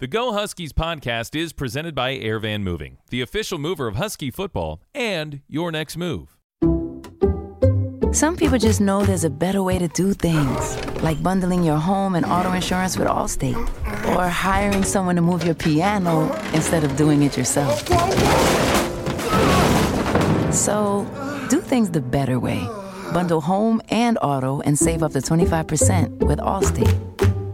The Go Huskies podcast is presented by Airvan Moving, the official mover of Husky football and your next move. Some people just know there's a better way to do things, like bundling your home and auto insurance with Allstate, or hiring someone to move your piano instead of doing it yourself. So, do things the better way. Bundle home and auto and save up to 25% with Allstate.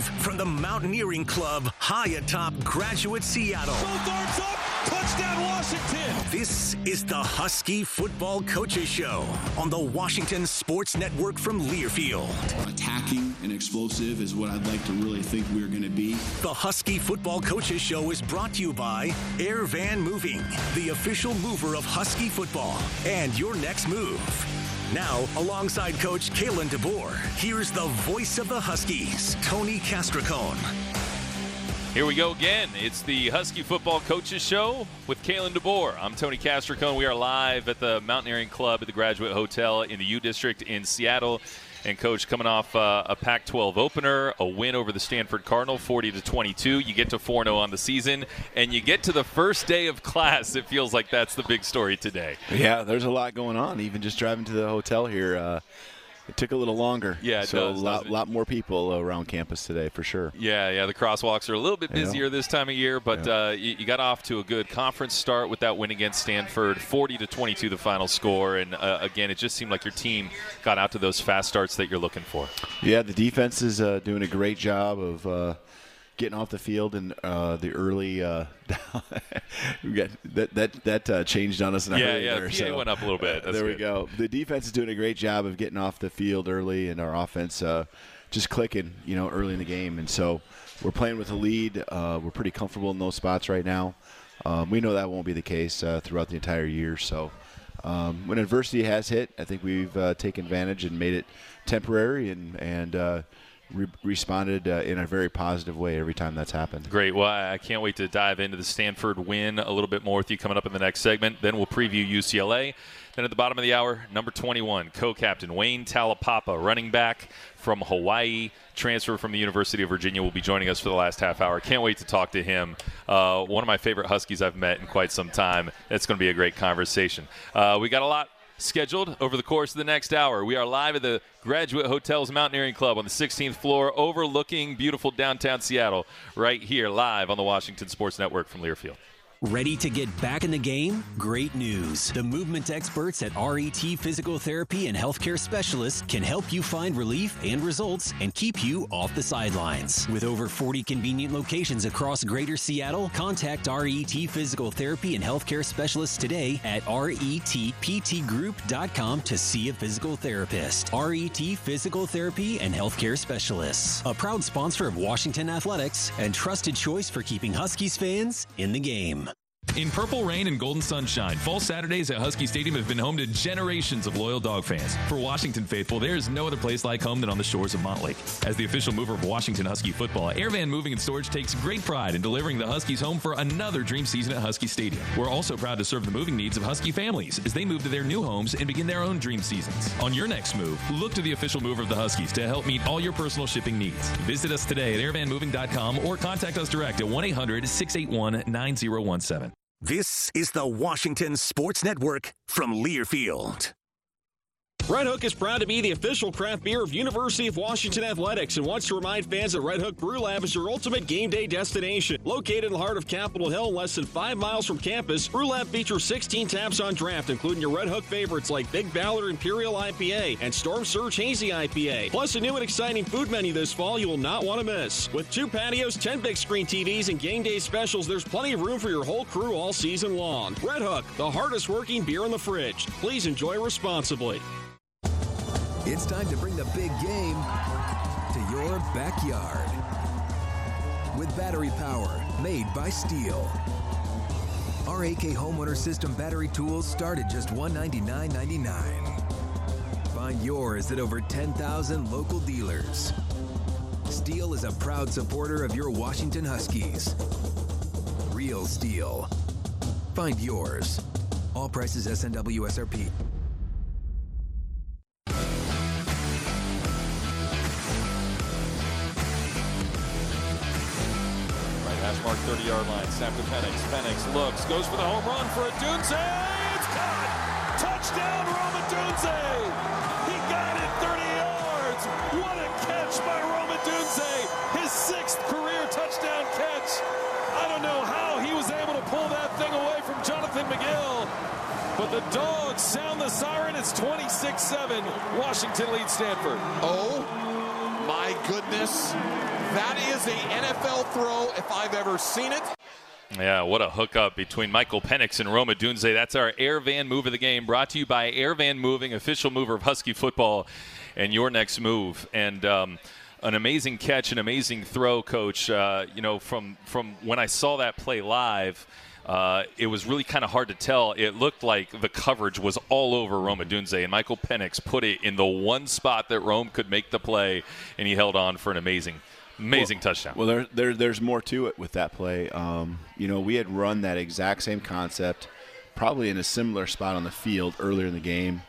Live from the Mountaineering Club, high atop Graduate Seattle. Both arms up, touchdown Washington. This is the Husky Football Coaches Show on the Washington Sports Network from Learfield. Attacking and explosive is what I'd like to really think we're going to be. The Husky Football Coaches Show is brought to you by Air Van Moving, the official mover of Husky football, and your next move. Now, alongside Coach Kalen DeBoer, here's the voice of the Huskies, Tony Castricone. Here we go again. It's the Husky Football Coaches Show with Kalen DeBoer. I'm Tony Castricone. We are live at the Mountaineering Club at the Graduate Hotel in the U District in Seattle. And coach, coming off uh, a Pac-12 opener, a win over the Stanford Cardinal, 40 to 22. You get to 4-0 on the season, and you get to the first day of class. It feels like that's the big story today. Yeah, there's a lot going on. Even just driving to the hotel here. Uh, it took a little longer. Yeah, so does, a lot, lot more people around campus today for sure. Yeah, yeah. The crosswalks are a little bit busier yeah. this time of year, but yeah. uh, you, you, got off to a good conference start with that win against Stanford, 40 to 22, the final score. And uh, again, it just seemed like your team got out to those fast starts that you're looking for. Yeah, the defense is uh, doing a great job of uh, getting off the field in uh, the early uh, got, that that that uh, changed on us in yeah, yeah, there. Yeah, so, went up a little bit. there good. we go. The defense is doing a great job of getting off the field early, and our offense uh, just clicking, you know, early in the game. And so we're playing with a lead. Uh, we're pretty comfortable in those spots right now. Um, we know that won't be the case uh, throughout the entire year. So um, when adversity has hit, I think we've taken advantage and made it temporary and and re- responded uh, in a very positive way every time that's happened. Great. Well, I can't wait to dive into the Stanford win a little bit more with you coming up in the next segment. Then we'll preview UCLA. Then at the bottom of the hour, number 21, co-captain Wayne Taulapapa, running back from Hawaii, transfer from the University of Virginia, will be joining us for the last half hour. Can't wait to talk to him. Uh, one of my favorite Huskies I've met in quite some time. It's going to be a great conversation. Uh, we got a lot scheduled over the course of the next hour. We are live at the Graduate Hotels Mountaineering Club on the 16th floor, overlooking beautiful downtown Seattle, right here live on the Washington Sports Network from Learfield. Ready to get back in the game? Great news. The movement experts at RET Physical Therapy and Healthcare Specialists can help you find relief and results and keep you off the sidelines. With over 40 convenient locations across greater Seattle, contact RET Physical Therapy and Healthcare Specialists today at retptgroup.com to see a physical therapist. RET Physical Therapy and Healthcare Specialists, a proud sponsor of Washington Athletics and trusted choice for keeping Huskies fans in the game. In purple rain and golden sunshine, fall Saturdays at Husky Stadium have been home to generations of loyal dog fans. For Washington faithful, there is no other place like home than on the shores of Montlake. As the official mover of Washington Husky football, Airvan Moving and Storage takes great pride in delivering the Huskies home for another dream season at Husky Stadium. We're also proud to serve the moving needs of Husky families as they move to their new homes and begin their own dream seasons. On your next move, look to the official mover of the Huskies to help meet all your personal shipping needs. Visit us today at airvanmoving.com or contact us direct at 1 800 681 9017. This is the Washington Sports Network from Learfield. Red Hook is proud to be the official craft beer of University of Washington Athletics and wants to remind fans that Red Hook Brew Lab is your ultimate game day destination. Located in the heart of Capitol Hill, less than five miles from campus, Brew Lab features 16 taps on draft, including your Red Hook favorites like Big Ballard Imperial IPA and Storm Surge Hazy IPA. Plus, a new and exciting food menu this fall you will not want to miss. With two patios, 10 big screen TVs, and game day specials, there's plenty of room for your whole crew all season long. Red Hook, the hardest working beer in the fridge. Please enjoy responsibly. It's time to bring the big game to your backyard. With battery power made by Stihl. Our AK Homeowner System battery tools start at just $199.99. Find yours at over 10,000 local dealers. Stihl is a proud supporter of your Washington Huskies. Real Stihl. Find yours. All prices SNW SRP. 30-yard line. Snap to Penix. Penix looks, goes for the home run for Odunze. It's caught. Touchdown, Rome Odunze. He got it 30 yards. What a catch by Rome Odunze. His sixth career touchdown catch. I don't know how he was able to pull that thing away from Jonathan McGill. But the dogs sound the siren. It's 26-7. Washington leads Stanford. Oh my goodness. That is a NFL throw if I've ever seen it. Yeah, what a hookup between Michael Penix and Rome Odunze. That's our Air Van move of the game, brought to you by Air Van Moving, official mover of Husky football, and your next move. And um, an amazing catch, an amazing throw, Coach. Uh, you know, from from when I saw that play live. Uh, it was really kind of hard to tell. It looked like the coverage was all over Rome Odunze, and Michael Penix put it in the one spot that Rome could make the play, and he held on for an amazing, amazing well, touchdown. Well, there, there, there's more to it with that play. Um, you know, we had run that exact same concept, probably in a similar spot on the field earlier in the game.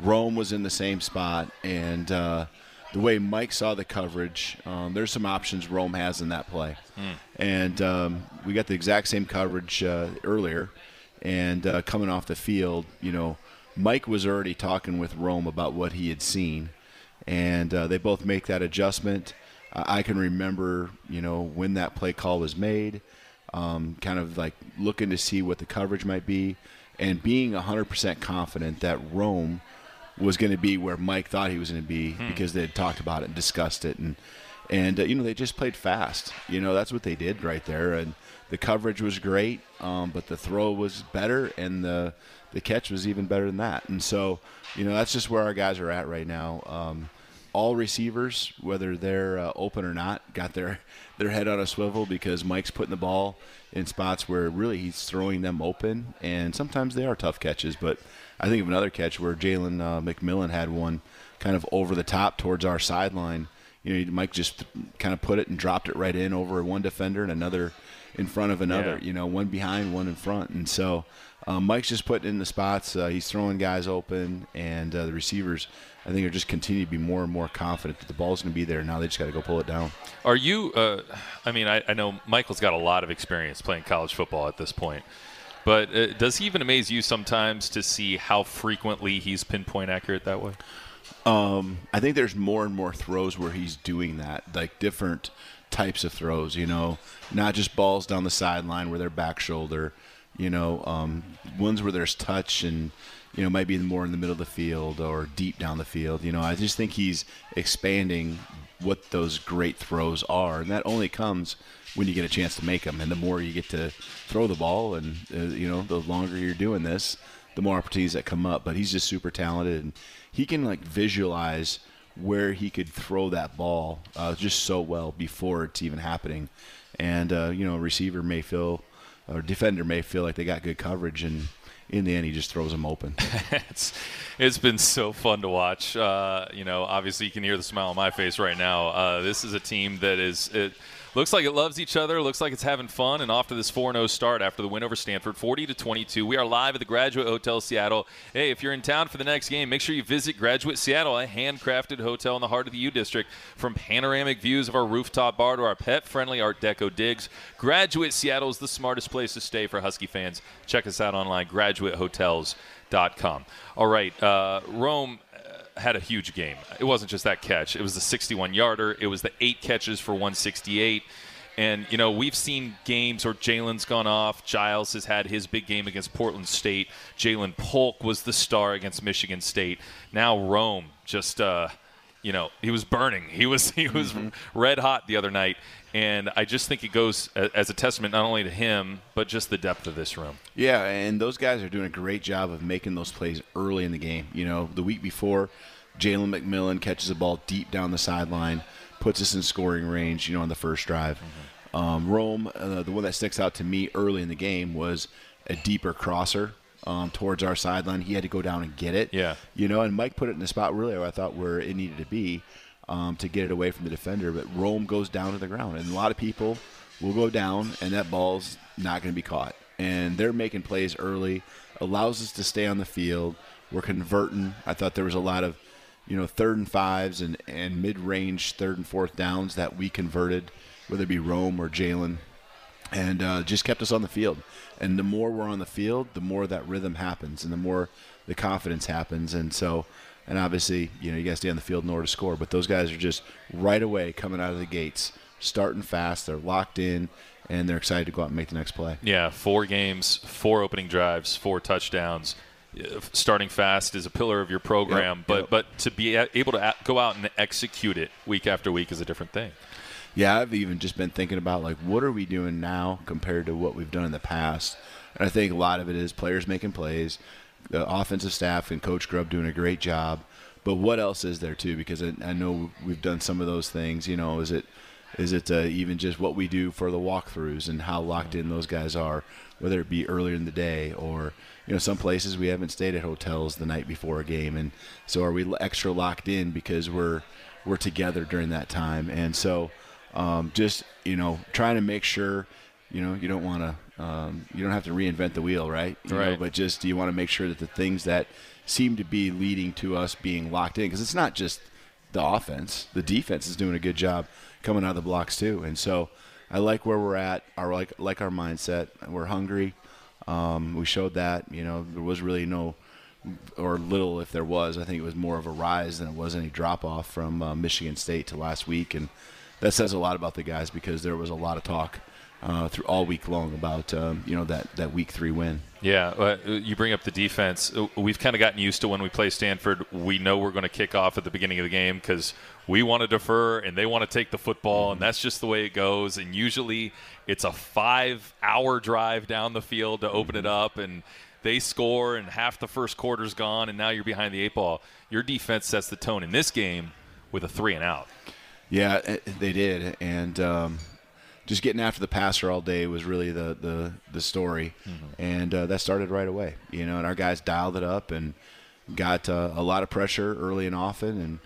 Rome was in the same spot, and uh, the way Mike saw the coverage, um, there's some options Rome has in that play. Hmm. And um, we got the exact same coverage uh, earlier, and uh, coming off the field, you know, Mike was already talking with Rome about what he had seen, and uh, they both make that adjustment. I can remember, you know, when that play call was made, um, kind of like looking to see what the coverage might be, and being 100% confident that Rome was going to be where Mike thought he was going to be Hmm. because they had talked about it and discussed it, and and uh, you know they just played fast. You know that's what they did right there, and the coverage was great, um, but the throw was better, and the the catch was even better than that. And so you know that's just where our guys are at right now. Um, all receivers, whether they're uh, open or not, got their their head on a swivel because Mike's putting the ball in spots where really he's throwing them open, and sometimes they are tough catches. But I think of another catch where Jalen uh, McMillan had one kind of over the top towards our sideline. You know, Mike just kind of put it and dropped it right in over one defender and another in front of another. Yeah. You know, one behind, one in front, and so um, Mike's just putting in the spots. Uh, he's throwing guys open, and uh, the receivers, I think, are just continue to be more and more confident that the ball's going to be there. Now they just got to go pull it down. Are you? Uh, I mean, I, I know Michael's got a lot of experience playing college football at this point, but uh, does he even amaze you sometimes to see how frequently he's pinpoint accurate that way? Um, I think there's more and more throws where he's doing that, like different types of throws. You know, not just balls down the sideline where they're back shoulder. You know, um, ones where there's touch and you know might be more in the middle of the field or deep down the field. You know, I just think he's expanding what those great throws are, and that only comes when you get a chance to make them. And the more you get to throw the ball, and uh, you know, the longer you're doing this, the more opportunities that come up. But he's just super talented, and he can like visualize where he could throw that ball uh, just so well before it's even happening. And uh, you know, receiver may feel or defender may feel like they got good coverage, and in the end, he just throws them open. it's it's been so fun to watch. Uh, you know, obviously you can hear the smile on my face right now. Uh, this is a team that is it looks like it loves each other. Looks like it's having fun, and off to this 4-0 start after the win over Stanford, 40 to 22. We are live at the Graduate Hotel Seattle. Hey, if you're in town for the next game, make sure you visit Graduate Seattle, a handcrafted hotel in the heart of the U District. From panoramic views of our rooftop bar to our pet-friendly Art Deco digs, Graduate Seattle is the smartest place to stay for Husky fans. Check us out online, graduatehotels.com. All right, uh, Rome had a huge game. It wasn't just that catch. It was the 61 yarder. It was the eight catches for 168. And, you know, we've seen games where Jalen's gone off. Giles has had his big game against Portland State. Ja'Lynn Polk was the star against Michigan State. Now Rome just, uh, you know, he was burning. He was he was mm-hmm. red hot the other night. And I just think it goes as a testament not only to him, but just the depth of this room. Yeah, and those guys are doing a great job of making those plays early in the game. You know, the week before, Jalen McMillan catches a ball deep down the sideline, puts us in scoring range, you know, on the first drive. Mm-hmm. Um, Rome, uh, the one that sticks out to me early in the game was a deeper crosser um, towards our sideline. He had to go down and get it. Yeah. You know, and Mike put it in the spot really where I thought where it needed to be um, to get it away from the defender. But Rome goes down to the ground, and a lot of people will go down, and that ball's not going to be caught. And they're making plays early, allows us to stay on the field. We're converting. I thought there was a lot of, you know, third and fives and, and mid range third and fourth downs that we converted, whether it be Rome or Jalen, and uh, just kept us on the field. And the more we're on the field, the more that rhythm happens, and the more the confidence happens. And so and obviously, you know, you got to stay on the field in order to score. But those guys are just right away coming out of the gates, starting fast. They're locked in, and they're excited to go out and make the next play. Yeah, four games, four opening drives, four touchdowns. Starting fast is a pillar of your program, yep, but yep. but to be able to go out and execute it week after week is a different thing. Yeah, I've even just been thinking about like what are we doing now compared to what we've done in the past, and I think a lot of it is players making plays the offensive staff and Coach Grubb doing a great job. But what else is there too? Because I, I know we've done some of those things. You know, is it is it uh, even just what we do for the walkthroughs and how locked in those guys are, whether it be earlier in the day or you know some places we haven't stayed at hotels the night before a game, and so are we extra locked in because we're we're together during that time, and so um, just you know trying to make sure you know you don't want to um, you don't have to reinvent the wheel, right? You right. Know, but just you want to make sure that the things that seem to be leading to us being locked in, because it's not just the offense, the defense is doing a good job coming out of the blocks too. And so I like where we're at. Our like like our mindset. We're hungry. Um, we showed that. You know, there was really no or little if there was. I think it was more of a rise than it was any drop off from uh, Michigan State to last week, and that says a lot about the guys because there was a lot of talk uh, through all week long about um, you know that that week three win. Yeah, uh, you bring up the defense. Uh, we've kind of gotten used to when we play Stanford. We know we're going to kick off at the beginning of the game because we want to defer and they want to take the football, and that's just the way it goes. And usually, it's a five-hour drive down the field to open it up, and they score, and half the first quarter's gone, and now you're behind the eight ball. Your defense sets the tone in this game with a three and out. Yeah, eh, they did, and. Um, just getting after the passer all day was really the the, the story, mm-hmm. and uh, that started right away. You know, and our guys dialed it up and got uh, a lot of pressure early and often, and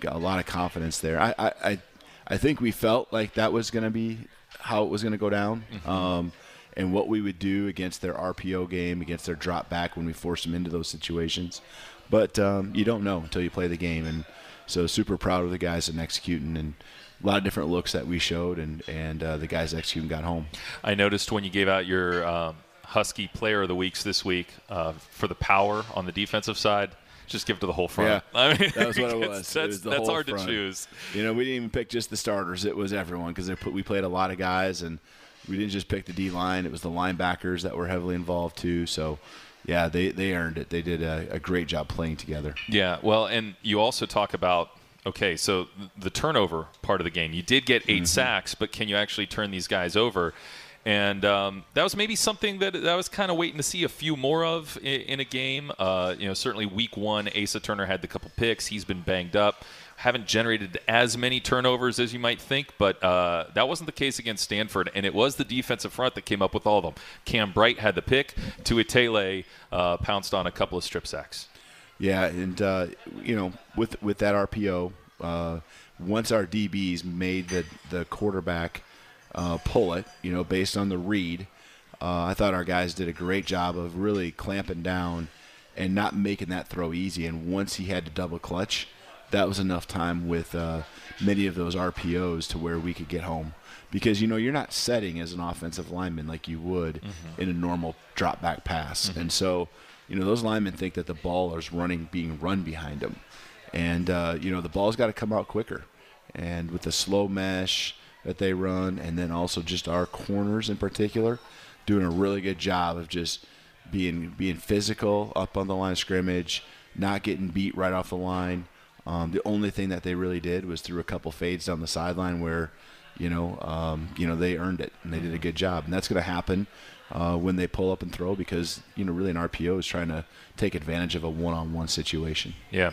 got a lot of confidence there. I I, I think we felt like that was going to be how it was going to go down. Mm-hmm. Um, and what we would do against their RPO game, against their drop back when we forced them into those situations. But um, you don't know until you play the game. And so super proud of the guys and executing and a lot of different looks that we showed, and and uh, the guys executing got home. I noticed when you gave out your um, Husky Player of the Weeks this week uh, for the power on the defensive side. Just give it to the whole front. Yeah, I mean, that was what it was. That's, it was that's hard front. to choose. You know, we didn't even pick just the starters. It was everyone because we played a lot of guys, and we didn't just pick the D line. It was the linebackers that were heavily involved too. So yeah, they, they earned it. They did a, a, great job playing together. Yeah, well, and you also talk about okay, so the turnover part of the game, you did get 8 mm-hmm. sacks, but can you actually turn these guys over? And um, that was maybe something that, that I was kind of waiting to see a few more of in, in a game. Uh, you know, certainly week one, Asa Turner had the couple picks. He's been banged up. Haven't generated as many turnovers as you might think, but uh, that wasn't the case against Stanford. And it was the defensive front that came up with all of them. Cam Bright had the pick. Tuitele uh, pounced on a couple of strip sacks. Yeah, and uh, you know, with with that RPO, uh, once our DBs made the the quarterback uh, pull it, you know, based on the read. Uh, I thought our guys did a great job of really clamping down and not making that throw easy. And once he had to double clutch, that was enough time with uh, many of those RPOs to where we could get home. Because you know you're not setting as an offensive lineman like you would mm-hmm. in a normal drop back pass, mm-hmm. and so you know those linemen think that the ball is running, being run behind them, and uh, you know the ball's got to come out quicker. And with the slow mesh, that they run, and then also just our corners in particular, doing a really good job of just being being physical up on the line of scrimmage, not getting beat right off the line. Um, the only thing that they really did was threw a couple fades down the sideline where, you know, um, you know they earned it and they did a good job, and that's going to happen uh, when they pull up and throw because you know really an RPO is trying to take advantage of a one-on-one situation. Yeah.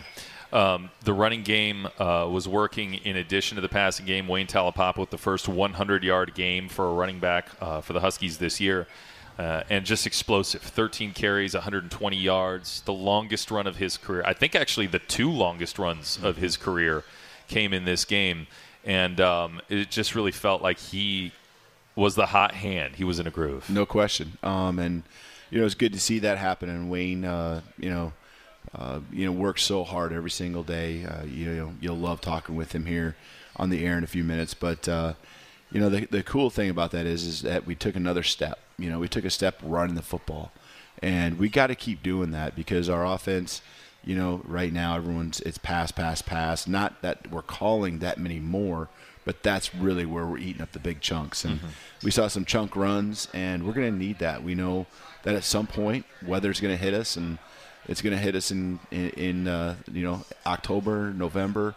Um, the running game uh, was working in addition to the passing game. Wayne Taulapapa with the first 100-yard game for a running back uh, for the Huskies this year. Uh, and just explosive. 13 carries 120 yards. The longest run of his career. I think actually the two longest runs of his career came in this game. And um, it just really felt like he was the hot hand. He was in a groove. No question. Um, and you know it's good to see that happen and wayne uh, you know uh, you know, works so hard every single day. Uh, you know, you'll love talking with him here on the air in a few minutes. But uh, you know, the the cool thing about that is is that we took another step. You know, we took a step running the football, and we got to keep doing that because our offense. You know, right now everyone's it's pass, pass, pass. Not that we're calling that many more, but that's really where we're eating up the big chunks. And mm-hmm. we saw some chunk runs, and we're going to need that. We know that at some point weather's going to hit us, and it's going to hit us in in, in uh, you know October, November,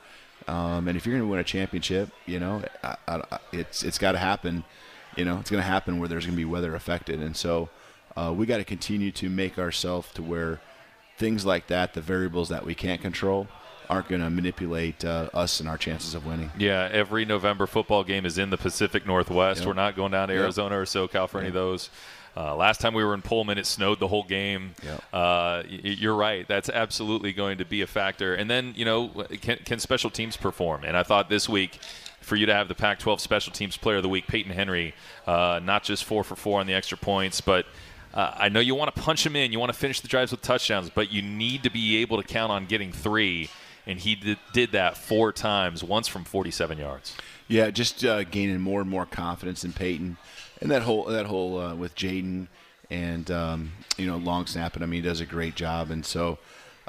um, and if you're going to win a championship, you know I, I, it's it's got to happen. You know it's going to happen where there's going to be weather affected, and so uh, we got to continue to make ourselves to where things like that, the variables that we can't control, aren't going to manipulate uh, us and our chances of winning. Yeah, every November football game is in the Pacific Northwest. Yep. We're not going down to Arizona yep. or SoCal for yep. any of those. Uh, last time we were in Pullman, it snowed the whole game. Yep. Uh, you're right. That's absolutely going to be a factor. And then, you know, can, can special teams perform? And I thought this week, for you to have the Pac 12 Special Teams Player of the Week, Peyton Henry, uh, not just four for four on the extra points, but uh, I know you want to punch him in, you want to finish the drives with touchdowns, but you need to be able to count on getting three. And he did, did that four times, once from 47 yards. Yeah, just uh, gaining more and more confidence in Peyton and that whole that whole uh, with Jaden and um, you know long snapping. I mean, he does a great job, and so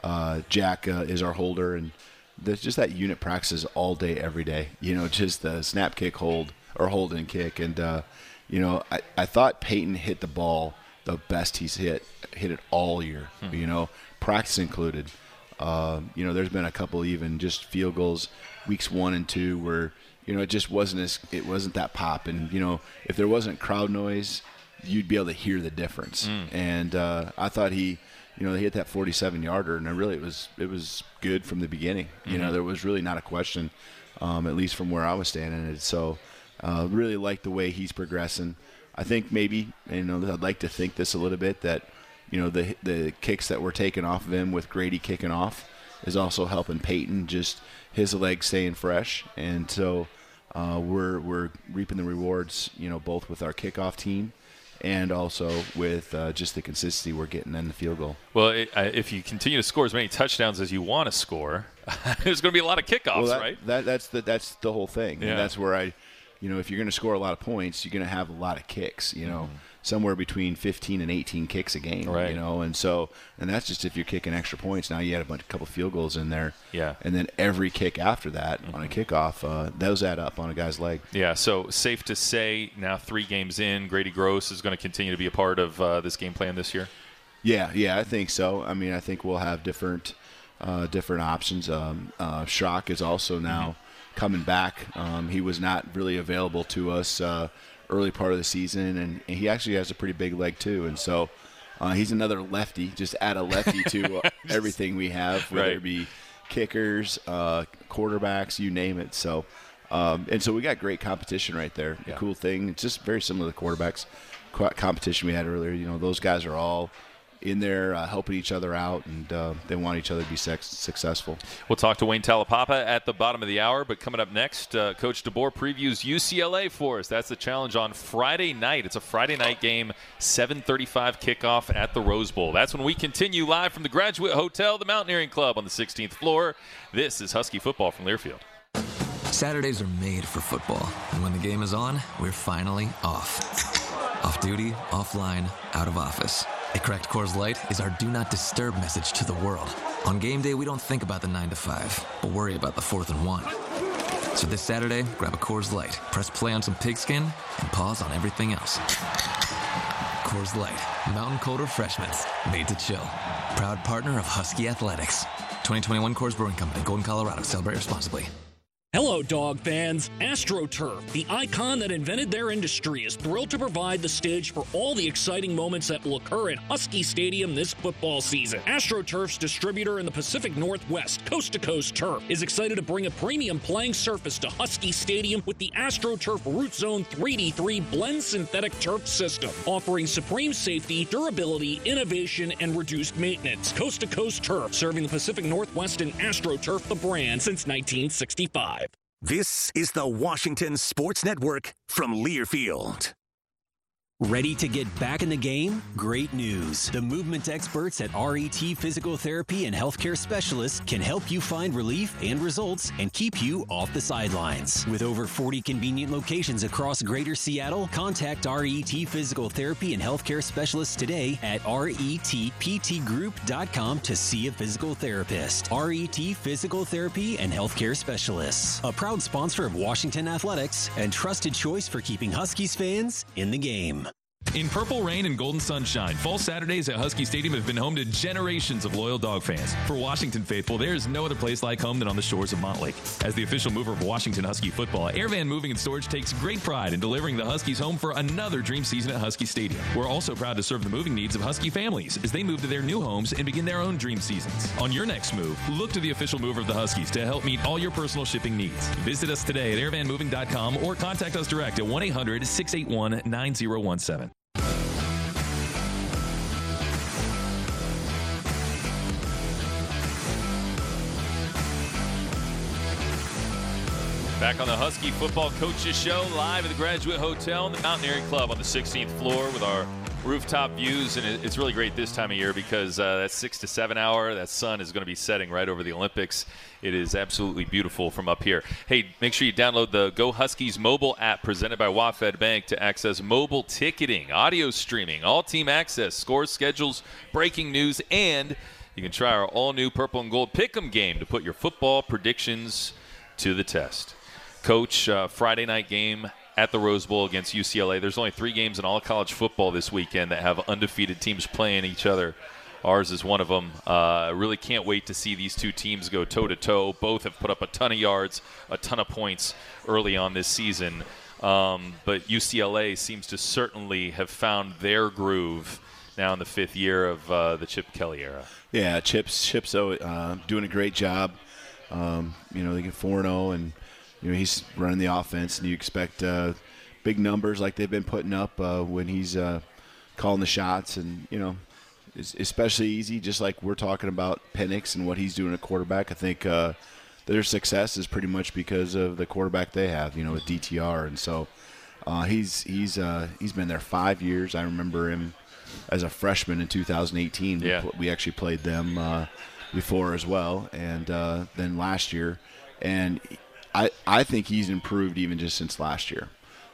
uh, Jack uh, is our holder, and there's just that unit practices all day, every day. You know, just the snap, kick, hold, or hold and kick, and uh, you know, I, I thought Peyton hit the ball the best he's hit hit it all year. Hmm. You know, practice included. Uh, you know, there's been a couple even just field goals weeks one and two where you know, it just wasn't as it wasn't that pop. And you know, if there wasn't crowd noise, you'd be able to hear the difference. Mm. And uh, I thought he, you know, he hit that 47 yarder, and really it was it was good from the beginning. You mm-hmm. know, there was really not a question, um, at least from where I was standing. And so, uh, really like the way he's progressing. I think maybe you know I'd like to think this a little bit that you know the the kicks that were taken off of him with Grady kicking off is also helping Peyton just his legs staying fresh, and so uh, we're we're reaping the rewards, you know, both with our kickoff team and also with uh, just the consistency we're getting in the field goal. Well, it, uh, if you continue to score as many touchdowns as you want to score, there's going to be a lot of kickoffs, well, that, right? That, that's the that's the whole thing, yeah. and that's where I, you know, if you're going to score a lot of points, you're going to have a lot of kicks, you know. Mm somewhere between 15 and 18 kicks a game. Right. You know, and so and that's just if you're kicking extra points. Now you had a bunch, a couple field goals in there. Yeah. And then every kick after that mm-hmm. on a kickoff, uh, those add up on a guy's leg. Yeah. So safe to say now three games in, Grady Gross is going to continue to be a part of uh, this game plan this year. Yeah. Yeah. I think so. I mean, I think we'll have different. Uh, different options. Um, uh, Schrock is also now mm-hmm. coming back. Um, he was not really available to us uh, early part of the season, and, and he actually has a pretty big leg too. And so uh, he's another lefty. Just add a lefty to uh, everything we have, whether Right. it be kickers, uh, quarterbacks, you name it. So. Um, and so we got great competition right there. The cool thing, it's just very similar to the quarterbacks competition we had earlier. You know, those guys are all in there uh, helping each other out, and uh, they want each other to be sex- successful. We'll talk to Wayne Taulapapa at the bottom of the hour, but coming up next, uh, Coach DeBoer previews UCLA for us. That's the challenge on Friday night. It's a Friday night game, 7:35 kickoff at the Rose Bowl. That's when we continue live from the Graduate Hotel, the Mountaineering Club on the 16th floor. This is Husky football from Learfield. Saturdays are made for football, and when the game is on, we're finally off. Off duty, offline, out of office. A cracked Coors Light is our do not disturb message to the world. On game day, we don't think about the 9 to 5, but worry about the 4th and 1. So this Saturday, grab a Coors Light, press play on some pigskin, and pause on everything else. Coors Light, mountain cold refreshments, made to chill. Proud partner of Husky Athletics. 2021 Coors Brewing Company, Golden, Colorado. Celebrate responsibly. Hello, dog fans. AstroTurf, the icon that invented their industry, is thrilled to provide the stage for all the exciting moments that will occur at Husky Stadium this football season. AstroTurf's distributor in the Pacific Northwest, Coast to Coast Turf, is excited to bring a premium playing surface to Husky Stadium with the AstroTurf Root Zone 3D3 blend synthetic turf system, offering supreme safety, durability, innovation, and reduced maintenance. Coast to Coast Turf, serving the Pacific Northwest and AstroTurf, the brand since 1965. This is the Washington Sports Network from Learfield. Ready to get back in the game? Great news. The movement experts at RET Physical Therapy and Healthcare Specialists can help you find relief and results and keep you off the sidelines. With over 40 convenient locations across greater Seattle, contact RET Physical Therapy and Healthcare Specialists today at retptgroup.com to see a physical therapist. RET Physical Therapy and Healthcare Specialists, a proud sponsor of Washington Athletics and trusted choice for keeping Huskies fans in the game. In purple rain and golden sunshine, fall Saturdays at Husky Stadium have been home to generations of loyal dog fans. For Washington faithful, there is no other place like home than on the shores of Montlake. As the official mover of Washington Husky football, Airvan Moving and Storage takes great pride in delivering the Huskies home for another dream season at Husky Stadium. We're also proud to serve the moving needs of Husky families as they move to their new homes and begin their own dream seasons. On your next move, look to the official mover of the Huskies to help meet all your personal shipping needs. Visit us today at airvanmoving.com or contact us direct at 1 800 681 9017. Back on the Husky Football Coaches Show, live at the Graduate Hotel in the Mountaineering Club on the 16th floor with our rooftop views. And it's really great this time of year because uh, that 6 to 7 hour, that sun is going to be setting right over the Olympics. It is absolutely beautiful from up here. Hey, make sure you download the Go Huskies mobile app presented by WaFd Bank to access mobile ticketing, audio streaming, all team access, scores, schedules, breaking news, and you can try our all new purple and gold pick'em game to put your football predictions to the test. Coach, uh, Friday night game at the Rose Bowl against UCLA. There's only three games in all college football this weekend that have undefeated teams playing each other. Ours is one of them. Uh, really can't wait to see these two teams go toe to toe. Both have put up a ton of yards, a ton of points early on this season. Um, but UCLA seems to certainly have found their groove now in the fifth year of uh, the Chip Kelly era. Yeah, Chips Chips uh, doing a great job. Um, you know, they get 4 0 and you know he's running the offense, and you expect uh, big numbers like they've been putting up uh, when he's uh, calling the shots, and you know, it's especially easy. Just like we're talking about Penix and what he's doing at quarterback, I think uh, their success is pretty much because of the quarterback they have. You know, with DTR, and so uh, he's he's uh, he's been there five years. I remember him as a freshman in 2018. Yeah. we, we actually played them uh, before as well, and uh, then last year, and I I think he's improved even just since last year,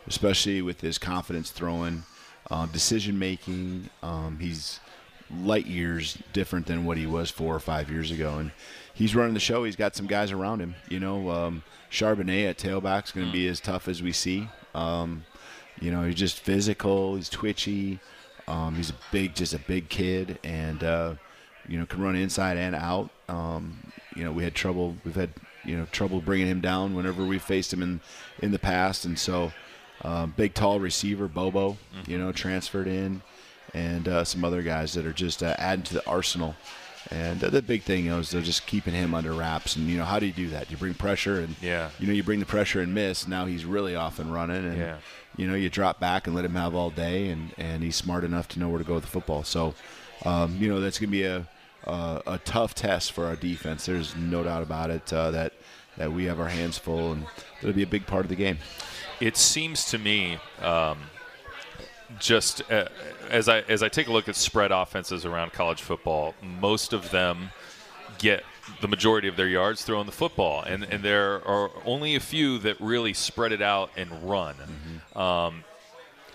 especially with his confidence throwing, uh, decision making. Um, he's light years different than what he was four or five years ago, and he's running the show. He's got some guys around him. You know, um, Charbonnet at tailback's going to be as tough as we see. Um, you know, he's just physical. He's twitchy. Um, he's a big, just a big kid, and uh, you know can run inside and out. Um, you know, we had trouble. We've had you know trouble bringing him down whenever we faced him in in the past, and so Um, big, tall receiver, Bobo, you know, transferred in, and uh, some other guys that are just uh, adding to the arsenal. And uh, the big thing is they're just keeping him under wraps. And you know, how do you do that? You bring pressure, and Yeah. you know, you bring the pressure and miss. Now he's really off and running, and Yeah. you know, you drop back and let him have all day, and and he's smart enough to know where to go with the football. So, um, you know, that's gonna be a a, a tough test for our defense. There's no doubt about it uh, that that we have our hands full, and it'll be a big part of the game. It seems to me, um, just uh, as I as I take a look at spread offenses around college football, most of them get the majority of their yards throwing the football, and and there are only a few that really spread it out and run. Um,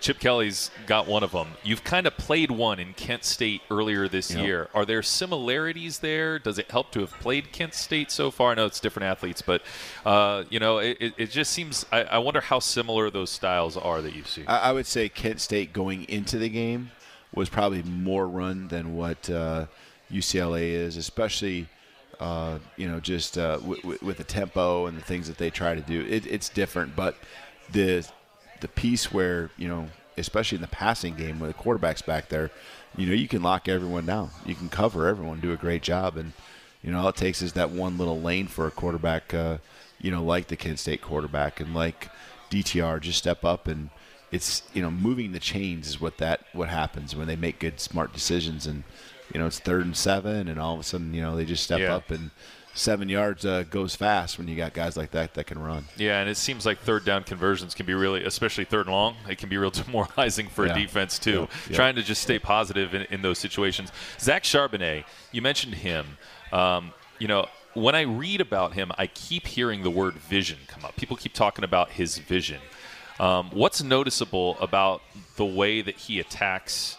Chip Kelly's got one of them. You've kind of played one in Kent State earlier this Yep. year. Are there similarities there? Does it help to have played Kent State so far? I know it's different athletes, but uh, you know, it, it- just seems. I, I wonder how similar those styles are that you see. I, I would say Kent State going into the game was probably more run than what uh, UCLA is, especially uh, you know just uh, w- w- with the tempo and the things that they try to do. It, it's different, but the the piece where you know, especially in the passing game, where the quarterback's back there, you know, you can lock everyone down, you can cover everyone, do a great job, and you know, all it takes is that one little lane for a quarterback, uh, you know, like the Kent State quarterback and like DTR, just step up. And it's you know moving the chains is what that what happens when they make good smart decisions. And you know it's third and seven and all of a sudden you know they just step Yeah. up and seven yards uh, goes fast when you got guys like that that can run. Yeah, and it seems like third down conversions can be really, especially third and long, it can be real demoralizing for Yeah. a defense too. Yep. Trying to just stay positive in, in those situations. Zach Charbonnet, you mentioned him. Um, you know, when I read about him, I keep hearing the word vision come up. People keep talking about his vision. Um, what's noticeable about the way that he attacks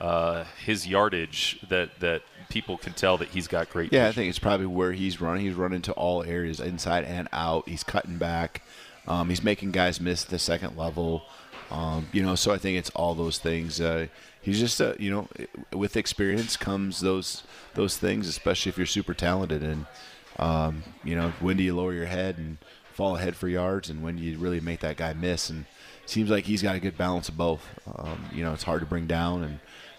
uh, his yardage that that people can tell that he's got great Yeah, I think it's probably where he's running. He's running to all areas, inside and out. He's cutting back. Um, he's making guys miss the second level. Um, you know, so I think it's all those things. Uh, he's just, uh, you know, with experience comes those those things, especially if you're super talented. And um, you know, when do you lower your head and fall ahead for yards, and when do you really make that guy miss? And seems like he's got a good balance of both. Um, you know, it's hard to bring down and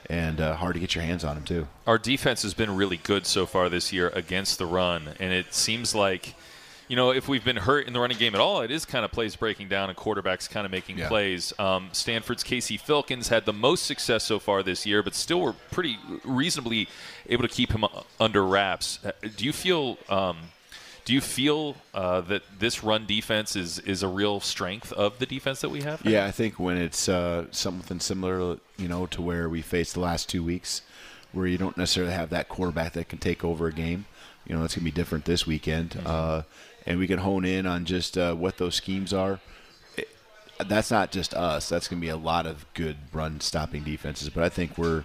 and uh, hard to get your hands on him too. Our defense has been really good so far this year against the run, and it seems like, you know, if we've been hurt in the running game at all, it is kind of plays breaking down and quarterbacks kind of making Yeah. plays. Um, Stanford's Casey Filkins had the most success so far this year, but still were pretty reasonably able to keep him under wraps. Uh, Do you feel? Um, do you feel uh, that this run defense is, is a real strength of the defense that we have? Yeah, I think when it's uh, something similar, you know, to where we faced the last two weeks, where you don't necessarily have that quarterback that can take over a game. You know, that's gonna be different this weekend, uh, and we can hone in on just uh, what those schemes are. It- that's not just us. That's gonna be a lot of good run stopping defenses. But I think we're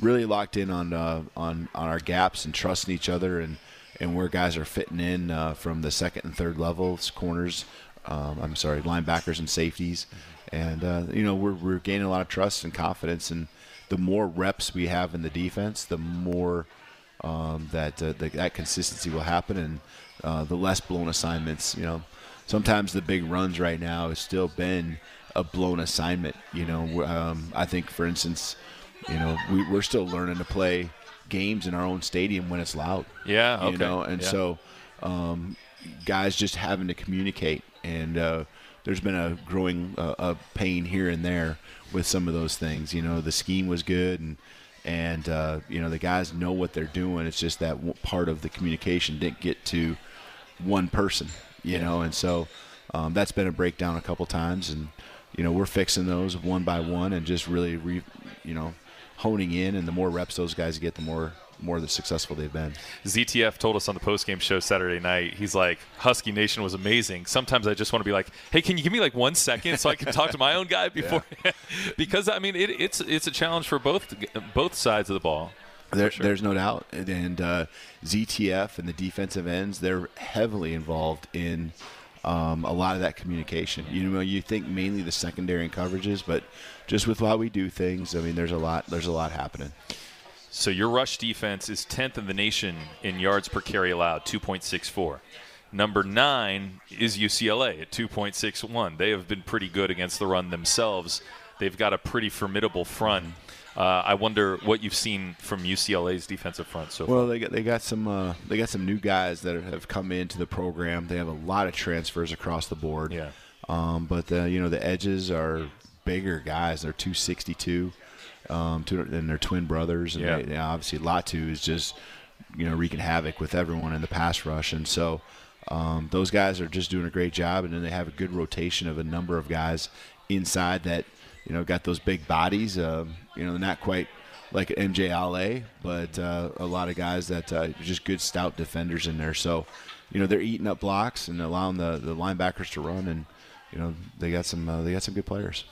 really locked in on uh, on on our gaps and trusting each other and and where guys are fitting in uh, from the second and third levels, corners. Um, I'm sorry, linebackers and safeties, and uh, you know we're we're gaining a lot of trust and confidence. And the more reps we have in the defense, the more um, that uh, the, that consistency will happen, and uh, the less blown assignments. You know, sometimes the big runs right now has still been a blown assignment. You know, um, I think for instance, you know, we, we're still learning to play games in our own stadium when it's loud. Yeah, You okay, know, and yeah. so um, guys just having to communicate, and uh, there's been a growing uh, a pain here and there with some of those things. You know, the scheme was good, and and uh, you know the guys know what they're doing. It's just that part of the communication didn't get to one person. You know, and so um, that's been a breakdown a couple times, and you know we're fixing those one by one, and just really, re, you know, honing in. And the more reps those guys get, the more more the successful they've been. ZTF told us on the postgame show Saturday night. He's like, "Husky Nation was amazing." Sometimes I just want to be like, "Hey, can you give me like one second so I can talk to my own guy before?" because I mean, it, it's it's a challenge for both both sides of the ball. There, There's no doubt, and uh, ZTF and the defensive ends they're heavily involved in um, a lot of that communication. You know, you think mainly the secondary and coverages, but just with how we do things, I mean, there's a lot. There's a lot happening. So your rush defense is 10th in the nation in yards per carry allowed, 2.64. Number nine is UCLA at 2.61. They have been pretty good against the run themselves. They've got a pretty formidable front. Uh, I wonder what you've seen from UCLA's defensive front so far. Well, they got they got some uh, they got some new guys that have come into the program. They have a lot of transfers across the board. Yeah. Um, but the, you know the edges are bigger guys. They're 262, um, two, and they're twin brothers. And Yeah. they, yeah, obviously Latu is just you know wreaking havoc with everyone in the pass rush, and so um, those guys are just doing a great job. And then they have a good rotation of a number of guys inside that you know got those big bodies. Um, you know, not quite like an MJ Ale, but uh, a lot of guys that uh, just good stout defenders in there. So, you know, they're eating up blocks and allowing the, the linebackers to run, and you know they got some uh, they got some good players.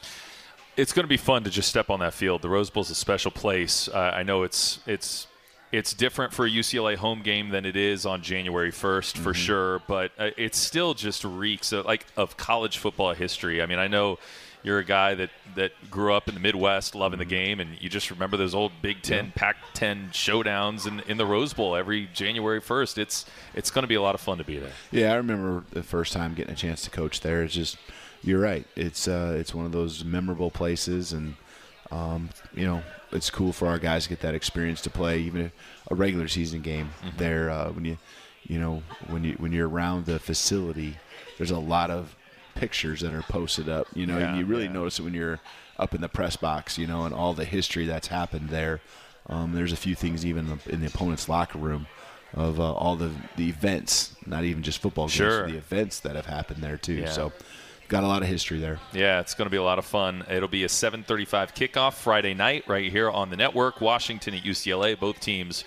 it's going to be fun to just step on that field. The Rose Bowl is a special place. Uh, I know it's it's it's different for a UCLA home game than it is on January 1st for sure, but uh, it still just reeks of, like of college football history. I mean, I know you're a guy that that grew up in the Midwest, loving the game, and you just remember those old Big Ten, Pac-10 showdowns in, in the Rose Bowl every January 1st. It's it's going to be a lot of fun to be there. Yeah, I remember the first time getting a chance to coach there. It's just you're right. It's uh, it's one of those memorable places, and um, you know it's cool for our guys to get that experience to play even a regular season game there. Uh, when you you know when you when you're around the facility, there's a lot of pictures that are posted up. You know, Yeah, and you really yeah. notice it when you're up in the press box. You know, and all the history that's happened there. Um, there's a few things even in the, in the opponent's locker room of uh, all the the events, not even just football games, Sure. the events that have happened there too. Yeah. So, got a lot of history there. Yeah, it's going to be a lot of fun. It'll be a 7:35 kickoff Friday night right here on the network. Washington at UCLA. Both teams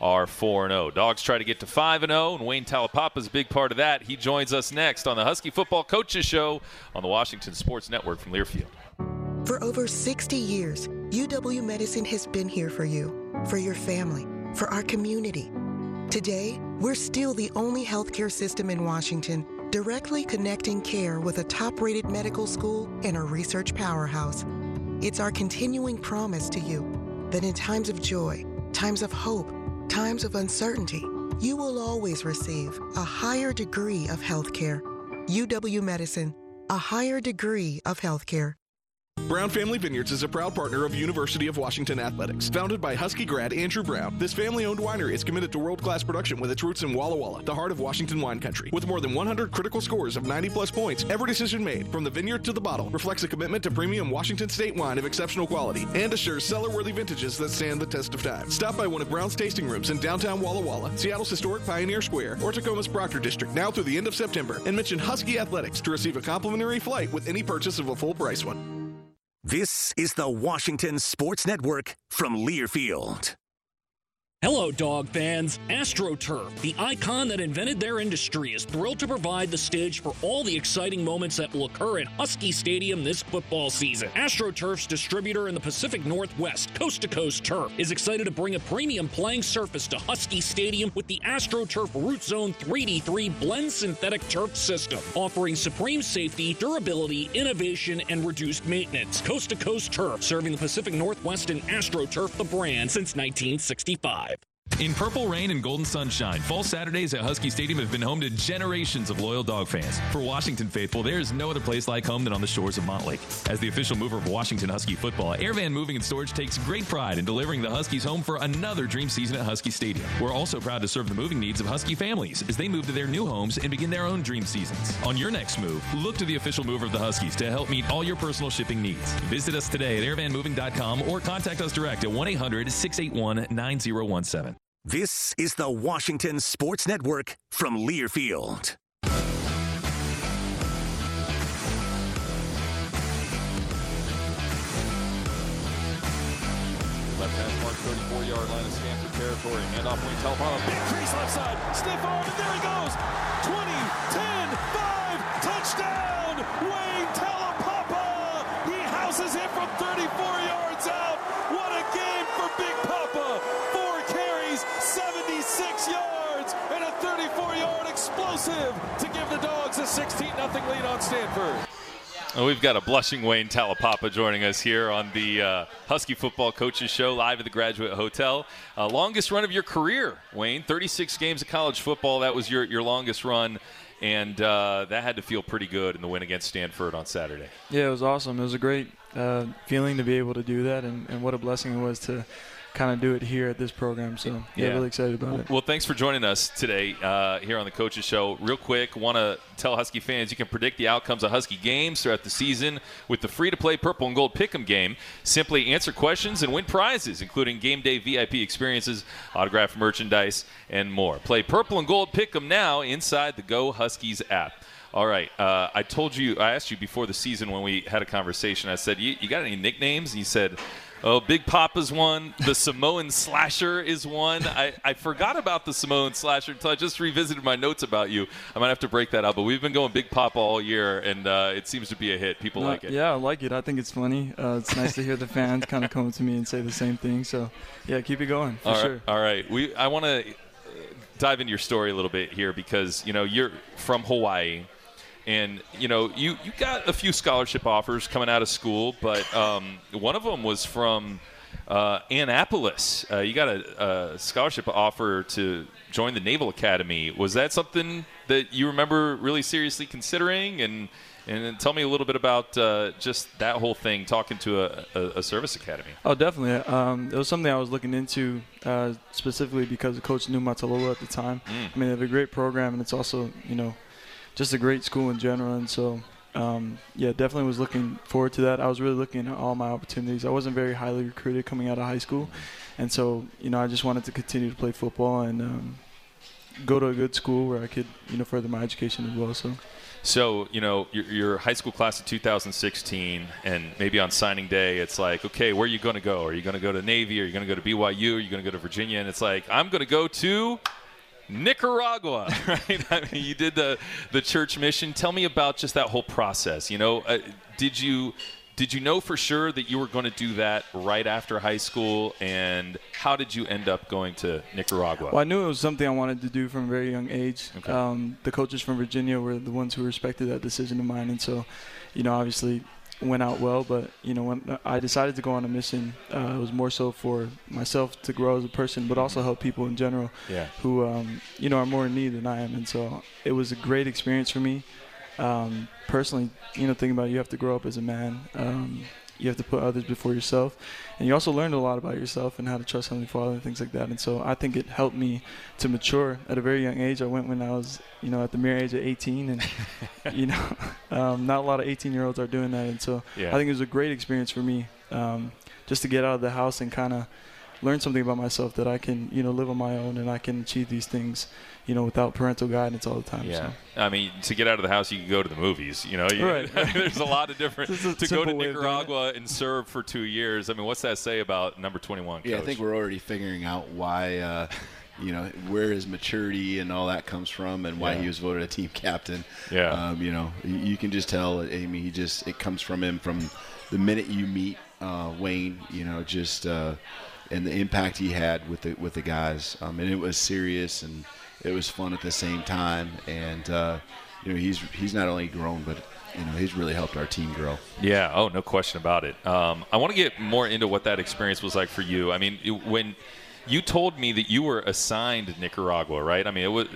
are 4 0. Dogs try to get to 5 0, and Wayne Taulapapa is a big part of that. He joins us next on the Husky Football Coaches Show on the Washington Sports Network from Learfield. For over 60 years, UW Medicine has been here for you, for your family, for our community. Today, we're still the only healthcare system in Washington directly connecting care with a top rated medical school and a research powerhouse. It's our continuing promise to you that in times of joy, times of hope, times of uncertainty, you will always receive a higher degree of healthcare. UW Medicine, a higher degree of healthcare. Brown Family Vineyards is a proud partner of University of Washington Athletics. Founded by Husky grad Andrew Brown, this family-owned winery is committed to world-class production with its roots in Walla Walla, the heart of Washington wine country. With more than 100 critical scores of 90-plus points, every decision made, from the vineyard to the bottle, reflects a commitment to premium Washington State wine of exceptional quality and assures cellar-worthy vintages that stand the test of time. Stop by one of Brown's tasting rooms in downtown Walla Walla, Seattle's historic Pioneer Square, or Tacoma's Proctor District now through the end of September, and mention Husky Athletics to receive a complimentary flight with any purchase of a full-price one. This is the Washington Sports Network from Learfield. Hello, dog fans. AstroTurf, the icon that invented their industry, is thrilled to provide the stage for all the exciting moments that will occur at Husky Stadium this football season. AstroTurf's distributor in the Pacific Northwest, Coast to Coast Turf, is excited to bring a premium playing surface to Husky Stadium with the AstroTurf Root Zone 3D3 blend synthetic turf system, offering supreme safety, durability, innovation, and reduced maintenance. Coast to Coast Turf, serving the Pacific Northwest and AstroTurf, the brand, since 1965. In purple rain and golden sunshine, fall Saturdays at Husky Stadium have been home to generations of loyal dog fans. For Washington faithful, there is no other place like home than on the shores of Montlake. As the official mover of Washington Husky football, Airvan Moving and Storage takes great pride in delivering the Huskies home for another dream season at Husky Stadium. We're also proud to serve the moving needs of Husky families as they move to their new homes and begin their own dream seasons. On your next move, look to the official mover of the Huskies to help meet all your personal shipping needs. Visit us today at airvanmoving.com or contact us direct at 1 800 681 9017. This is the Washington Sports Network from Learfield. Left hash mark 34 yard line of Stanford territory. Handoff Wayne Taulapapa. Big crease left side. Stiff arm, and there he goes. 20, 10, 5, touchdown. Wayne Taulapapa. He houses it from 34 yards 76 yards, and a 34 yard explosive to give the Dogs a 16 0 lead on Stanford. And we've got a blushing Wayne Taulapapa joining us here on the uh, Husky Football Coaches Show live at the Graduate Hotel. Uh, longest run of your career, Wayne. 36 games of college football. That was your, your longest run. and uh, that had to feel pretty good in the win against Stanford on Saturday. Yeah, it was awesome. It was a great uh, feeling to be able to do that, and, and what a blessing it was to kind of do it here at this program. So yeah, Yeah. really excited about it. Well, thanks for joining us today uh, here on the Coaches Show. Real quick, want to tell Husky fans you can predict the outcomes of Husky games throughout the season with the free-to-play Purple and Gold Pick'em game. Simply answer questions and win prizes, including game day VIP experiences, autographed merchandise, and more. Play Purple and Gold Pick'em now inside the Go Huskies app. All right. Uh, I told you, I asked you before the season when we had a conversation. I said, "You, you got any nicknames?" And you said, "Oh, Big Papa's one. The Samoan Slasher is one." I, I forgot about the Samoan Slasher until I just revisited my notes about you. I might have to break that out. But we've been going Big Papa all year, and uh, it seems to be a hit. People No, like it. Yeah, I like it. I think it's funny. Uh, it's nice to hear the fans kind of come to me and say the same thing. So, yeah, keep it going for All right, sure. all right. We I want to dive into your story a little bit here because you know you're from Hawaii, and you know you you got a few scholarship offers coming out of school, but um, one of them was from uh, Annapolis. Uh, you got a, a scholarship offer to join the Naval Academy. Was that something that you remember really seriously considering? And and tell me a little bit about uh, just that whole thing, talking to a, a, a service academy. Oh, definitely. Um, it was something I was looking into uh, specifically because of Coach Niumatalolo at the time. Mm. I mean, they have a great program, and it's also, you know, just a great school in general. And so, um, yeah, definitely was looking forward to that. I was really looking at all my opportunities. I wasn't very highly recruited coming out of high school, and so, you know, I just wanted to continue to play football and um, go to a good school where I could, you know, further my education as well. So. So, you know, your, your high school class of 2016, and maybe on signing day, it's like, okay, where are you going to go? Are you going to go to Navy? Are you going to go to BYU? Are you going to go to Virginia? And it's like, I'm going to go to Nicaragua, right? I mean, you did the the church mission. Tell me about just that whole process. You know, uh, did you did you know for sure that you were going to do that right after high school? And how did you end up going to Nicaragua? Well, I knew it was something I wanted to do from a very young age. Okay. Um, the coaches from Virginia were the ones who respected that decision of mine, and so, you know, obviously went out well. But you know, when I decided to go on a mission, uh, it was more so for myself to grow as a person, but also help people in general Yeah. who, um, you know, are more in need than I am. And so, it was a great experience for me. Um, personally, you know, thinking about it, you have to grow up as a man. Um, you have to put others before yourself, and you also learned a lot about yourself and how to trust Heavenly Father and things like that. And so I think it helped me to mature at a very young age. I went when I was, you know, at the mere age of 18, and you know, um, not a lot of 18-year-olds are doing that. And so Yeah. I think it was a great experience for me, um, just to get out of the house and kind of learn something about myself that I can, you know, live on my own and I can achieve these things, you know, without parental guidance all the time. Yeah, So. I mean, to get out of the house, you can go to the movies. You know, you, Right, right. there's a lot of different. This is a to go to simple way of doing it. Nicaragua and serve for two years. I mean, what's that say about number 21? Yeah, I think we're already figuring out why, uh, you know, where his maturity and all that comes from, and why Yeah. he was voted a team captain. Yeah. um, you know, you- you can just tell. I mean, he just it comes from him from the minute you meet uh, Wayne. You know, just uh, and the impact he had with the with the guys. Um, and it was serious and it was fun at the same time. And uh, you know, he's he's not only grown, but you know, he's really helped our team grow. Yeah. Oh, no question about it. Um, I want to get more into what that experience was like for you. I mean, it, when you told me that you were assigned Nicaragua, right? I mean, it was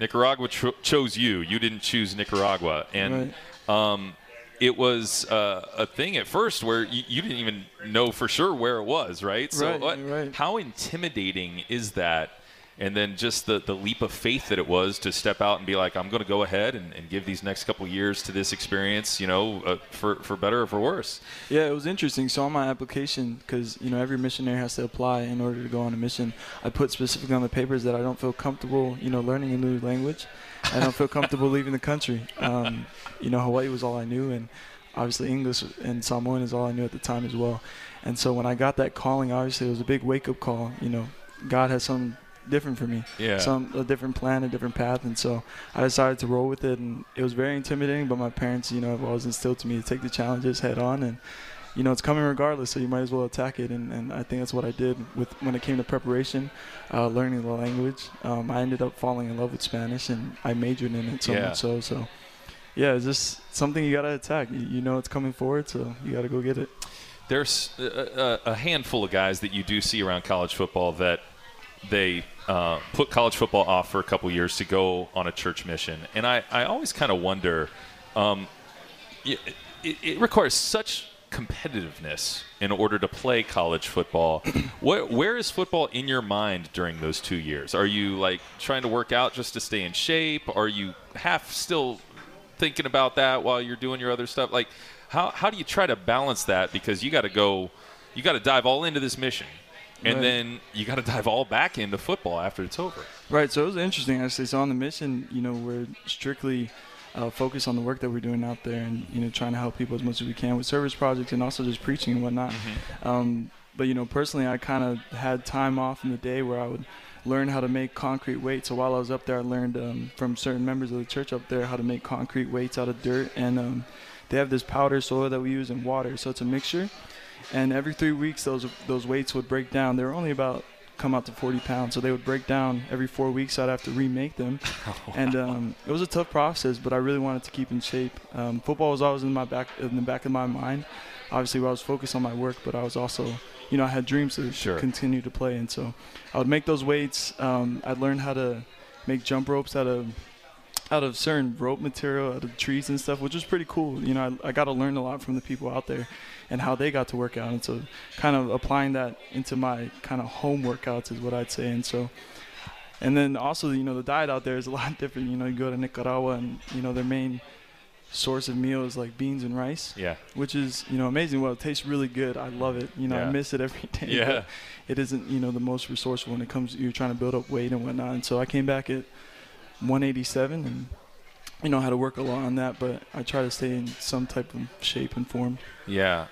Nicaragua cho- chose you. You didn't choose Nicaragua, and um, it was uh, a thing at first where you, you didn't even know for sure where it was, right? So, Right, what, right. how intimidating is that? And then just the, the leap of faith that it was to step out and be like, I'm going to go ahead and, and give these next couple years to this experience, you know, uh, for, for better or for worse. Yeah, it was interesting. So on my application, because you know every missionary has to apply in order to go on a mission, I put specifically on the papers that I don't feel comfortable, you know, learning a new language. I don't feel comfortable leaving the country. Um, you know, Hawaii was all I knew, and obviously English and Samoan is all I knew at the time as well. And so when I got that calling, obviously it was a big wake up call. You know, God has something different for me. Yeah. Some a different plan, a different path, and so I decided to roll with it. And it was very intimidating, but my parents, you know, have always instilled to me to take the challenges head on, and you know, it's coming regardless. So you might as well attack it. And, and I think that's what I did with when it came to preparation, uh, learning the language. Um, I ended up falling in love with Spanish, and I majored in it so Yeah. much so. So yeah, it's just something you gotta attack. You, you know it's coming forward, so you gotta go get it. There's a, a, handful of guys that you do see around college football that they uh, put college football off for a couple years to go on a church mission, and I, I always kind of wonder. Um, it, it, it requires such competitiveness in order to play college football. where, where is football in your mind during those two years? Are you like trying to work out just to stay in shape? Are you half still thinking about that while you're doing your other stuff? Like, how, how do you try to balance that? Because you got to go, you got to dive all into this mission. And Right. then you got to dive all back into football after it's over. Right. So it was interesting actually. So on the mission, you know, we're strictly uh, focused on the work that we're doing out there, and you know, trying to help people as much as we can with service projects and also just preaching and whatnot. Um, but you know, personally, I kind of had time off in the day where I would learn how to make concrete weights. So while I was up there, I learned um, from certain members of the church up there how to make concrete weights out of dirt, and um, they have this powder soil that we use in water. So it's a mixture, and every three weeks those those weights would break down. They were only about come out to 40 pounds, so they would break down every four weeks. I'd have to remake them, and um, it was a tough process. But I really wanted to keep in shape. Um, football was always in my back in the back of my mind. Obviously, I was focused on my work, but I was also, you know, I had dreams to Sure. continue to play, and so I would make those weights. Um, I'd learn how to make jump ropes out of out of certain rope material, out of trees and stuff, which was pretty cool. You know, I, I got to learn a lot from the people out there and how they got to work out. And so, kind of applying that into my kind of home workouts is what I'd say. And so, and then also, you know, the diet out there is a lot different. You know, you go to Nicaragua and, you know, their main source of meal is like beans and rice. Yeah. Which is, you know, amazing. Well, it tastes really good. I love it. You know, Yeah. I miss it every day. Yeah. It isn't, you know, the most resourceful when it comes to you're trying to build up weight and whatnot. And so I came back at 187 and you know, how to work a lot on that, but I try to stay in some type of shape and form. Yeah.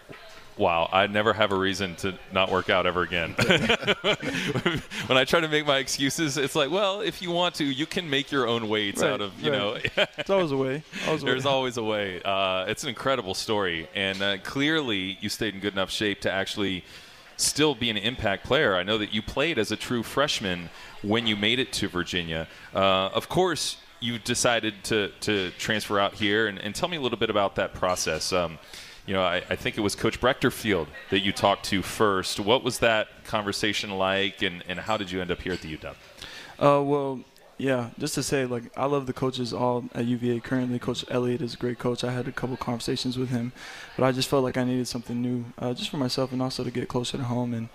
Wow, I never have a reason to not work out ever again. when I try to make my excuses, it's like, well, if you want to, you can make your own weights Right, out of, you right. know. It's always a way. Always a There's way. always a way. Uh, it's an incredible story, and uh, clearly you stayed in good enough shape to actually still be an impact player. I know that you played as a true freshman when you made it to Virginia. Uh, of course, you decided to, to transfer out here, and, and tell me a little bit about that process. Um, you know, I, I think it was Coach Brechterfield that you talked to first. What was that conversation like, and, and how did you end up here at the UW? Uh, well, yeah, just to say, like, I love the coaches all at UVA currently. Coach Elliott is a great coach. I had a couple conversations with him, but I just felt like I needed something new, uh, just for myself and also to get closer to home. And,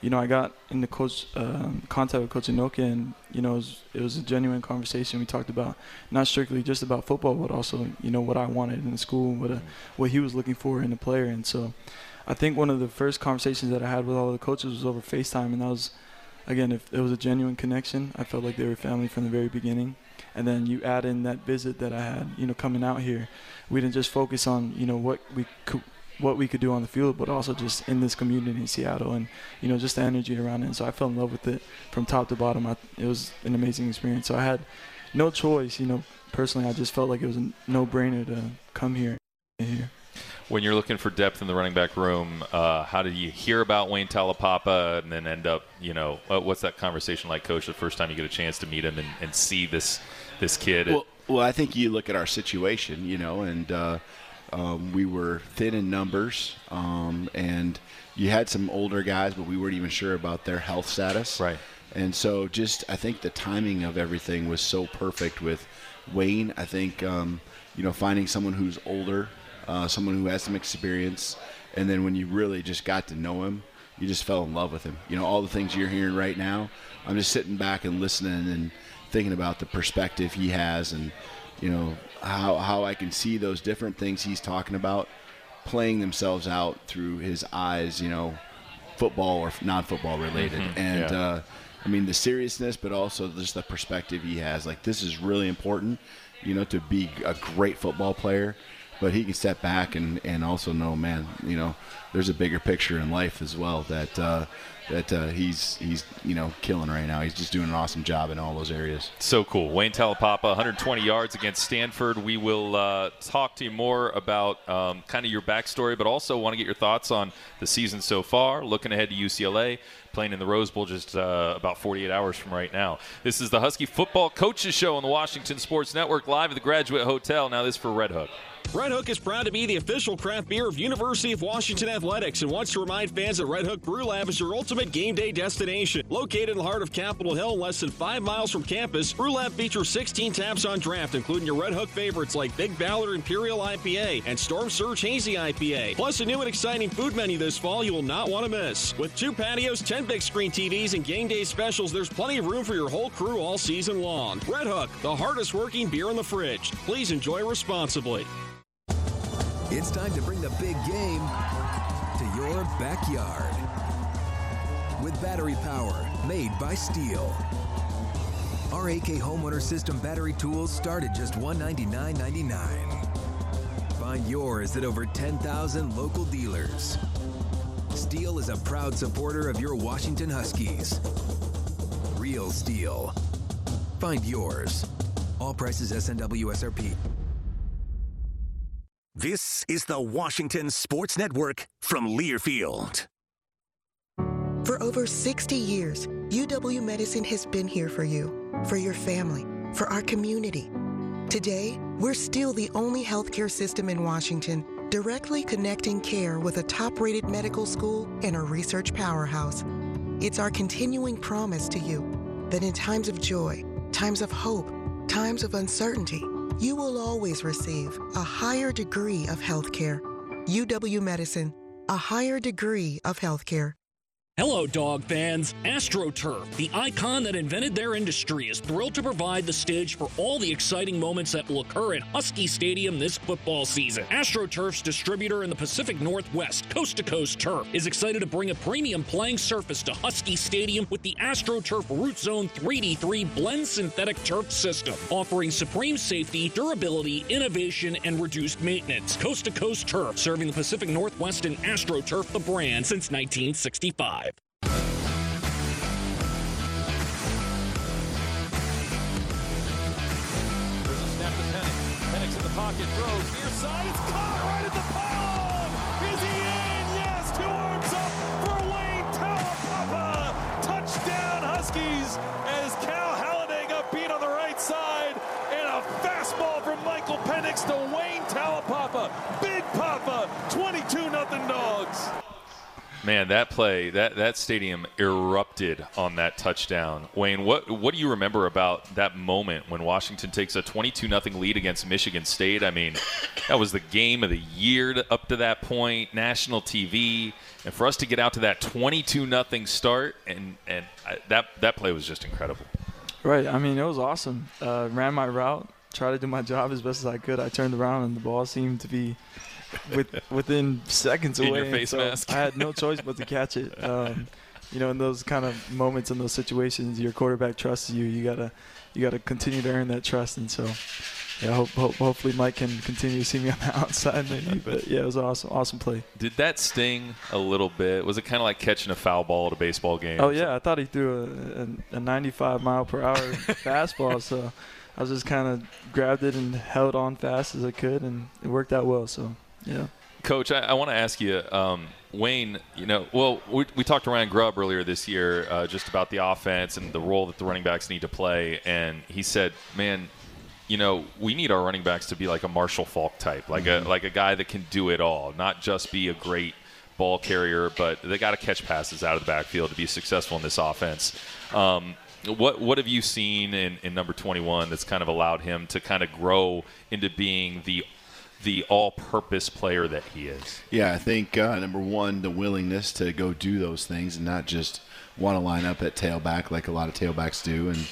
you know, I got into coach um, contact with Coach Inoka, and, you know, it was, it was a genuine conversation. We talked about not strictly just about football, but also, you know, what I wanted in the school, what, uh what he was looking for in a player. And so I think one of the first conversations that I had with all the coaches was over FaceTime, and that was again, if it was a genuine connection, I felt like they were family from the very beginning. And then you add in that visit that I had, you know, coming out here. We didn't just focus on, you know, what we could, what we could do on the field, but also just in this community in Seattle, and you know, just the energy around it. And so I fell in love with it from top to bottom. I, it was an amazing experience. So I had no choice, you know. Personally, I just felt like it was a no-brainer to come here. Here. When you're looking for depth in the running back room, uh, how did you hear about Wayne Taulapapa and then end up, you know, what's that conversation like, Coach, the first time you get a chance to meet him and, and see this this kid? Well, well, I think you look at our situation, you know, and uh, um, we were thin in numbers, um, and you had some older guys, but we weren't even sure about their health status. Right. And so, just I think the timing of everything was so perfect with Wayne. I think um, you know finding someone who's older, uh, someone who has some experience, and then when you really just got to know him, you just fell in love with him. You know all the things you're hearing right now. I'm just sitting back and listening and thinking about the perspective he has, and you know how how I can see those different things he's talking about playing themselves out through his eyes. You know football or non-football related Mhm, and yeah. uh, i mean the seriousness but also just the perspective he has like this is really important you know to be a great football player but he can step back and, and also know man you know there's a bigger picture in life as well that uh, that uh, he's he's you know killing right now he's just doing an awesome job in all those areas So cool. Wayne Taulapapa, 120 yards against Stanford. We will uh, talk to you more about um, kind of your backstory, but also want to get your thoughts on the season so far. Looking ahead to UCLA, playing in the Rose Bowl just uh, about 48 hours from right now. This is the Husky Football Coaches Show on the Washington Sports Network, live at the Graduate Hotel. Now, this for Red Hook. Red Hook is proud to be the official craft beer of University of Washington Athletics and wants to remind fans that Red Hook Brew Lab is your ultimate game day destination. Located in the heart of Capitol Hill, less than five miles from campus, Brew Lab features 16 taps on draft, including your Red Hook favorites like Big Ballard Imperial IPA and Storm Surge Hazy IPA. Plus, a new and exciting food menu this fall you will not want to miss. With two patios, 10 big screen TVs, and game day specials, there's plenty of room for your whole crew all season long. Red Hook, the hardest working beer in the fridge. Please enjoy responsibly. It's time to bring the big game to your backyard. With battery power made by Stihl. Our AK Homeowner System battery tools start at just $199.99. Find yours at over 10,000 local dealers. Stihl is a proud supporter of your Washington Huskies. Real Stihl. Find yours. All prices SNW SRP. This is the Washington Sports Network from Learfield. For over 60 years, UW Medicine has been here for you, for your family, for our community. Today, we're still the only healthcare system in Washington directly connecting care with a top rated medical school and a research powerhouse. It's our continuing promise to you that in times of joy, times of hope, times of uncertainty, you will always receive a higher degree of healthcare. UW Medicine, a higher degree of healthcare. Hello, dog fans. AstroTurf, the icon that invented their industry, is thrilled to provide the stage for all the exciting moments that will occur at Husky Stadium this football season. AstroTurf's distributor in the Pacific Northwest, Coast to Coast Turf, is excited to bring a premium playing surface to Husky Stadium with the AstroTurf Root Zone 3D3 blend synthetic turf system, offering supreme safety, durability, innovation, and reduced maintenance. Coast to Coast Turf, serving the Pacific Northwest and AstroTurf, the brand since 1965. Michael Penix to Wayne Taulapapa. Big Papa, 22 nothing dogs. Man, that play, that, that stadium erupted on that touchdown. Wayne, what what do you remember about that moment when Washington takes a 22 nothing lead against Michigan State? I mean, that was the game of the year to, up to that point, national TV, and for us to get out to that 22 nothing start, and and I, that that play was just incredible. Right. I mean, it was awesome. Uh, ran my route, tried to do my job as best as I could. I turned around and the ball seemed to be with, within seconds In away. face so mask. I had no choice but to catch it. Um, you know, in those kind of moments, in those situations, your quarterback trusts you. You gotta, you gotta continue to earn that trust. And so, yeah, hope, hope, hopefully Mike can continue to see me on the outside, maybe. But yeah, it was an awesome, awesome play. Did that sting a little bit? Was it kind of like catching a foul ball at a baseball game? Oh yeah, I thought he threw a, a, a 95 mile per hour fastball, so I was just kind of grabbed it and held on fast as I could, and it worked out well. So yeah. Coach, I, I want to ask you, um, Wayne. You know, well, we, we talked to Ryan Grubb earlier this year uh, just about the offense and the role that the running backs need to play, and he said, "Man, you know, we need our running backs to be like a Marshall Faulk type, like a like a guy that can do it all, not just be a great ball carrier, but they got to catch passes out of the backfield to be successful in this offense." Um, what what have you seen in, in number 21 that's kind of allowed him to kind of grow into being the the all-purpose player that he is? Yeah, I think uh, number one, the willingness to go do those things and not just want to line up at tailback like a lot of tailbacks do, and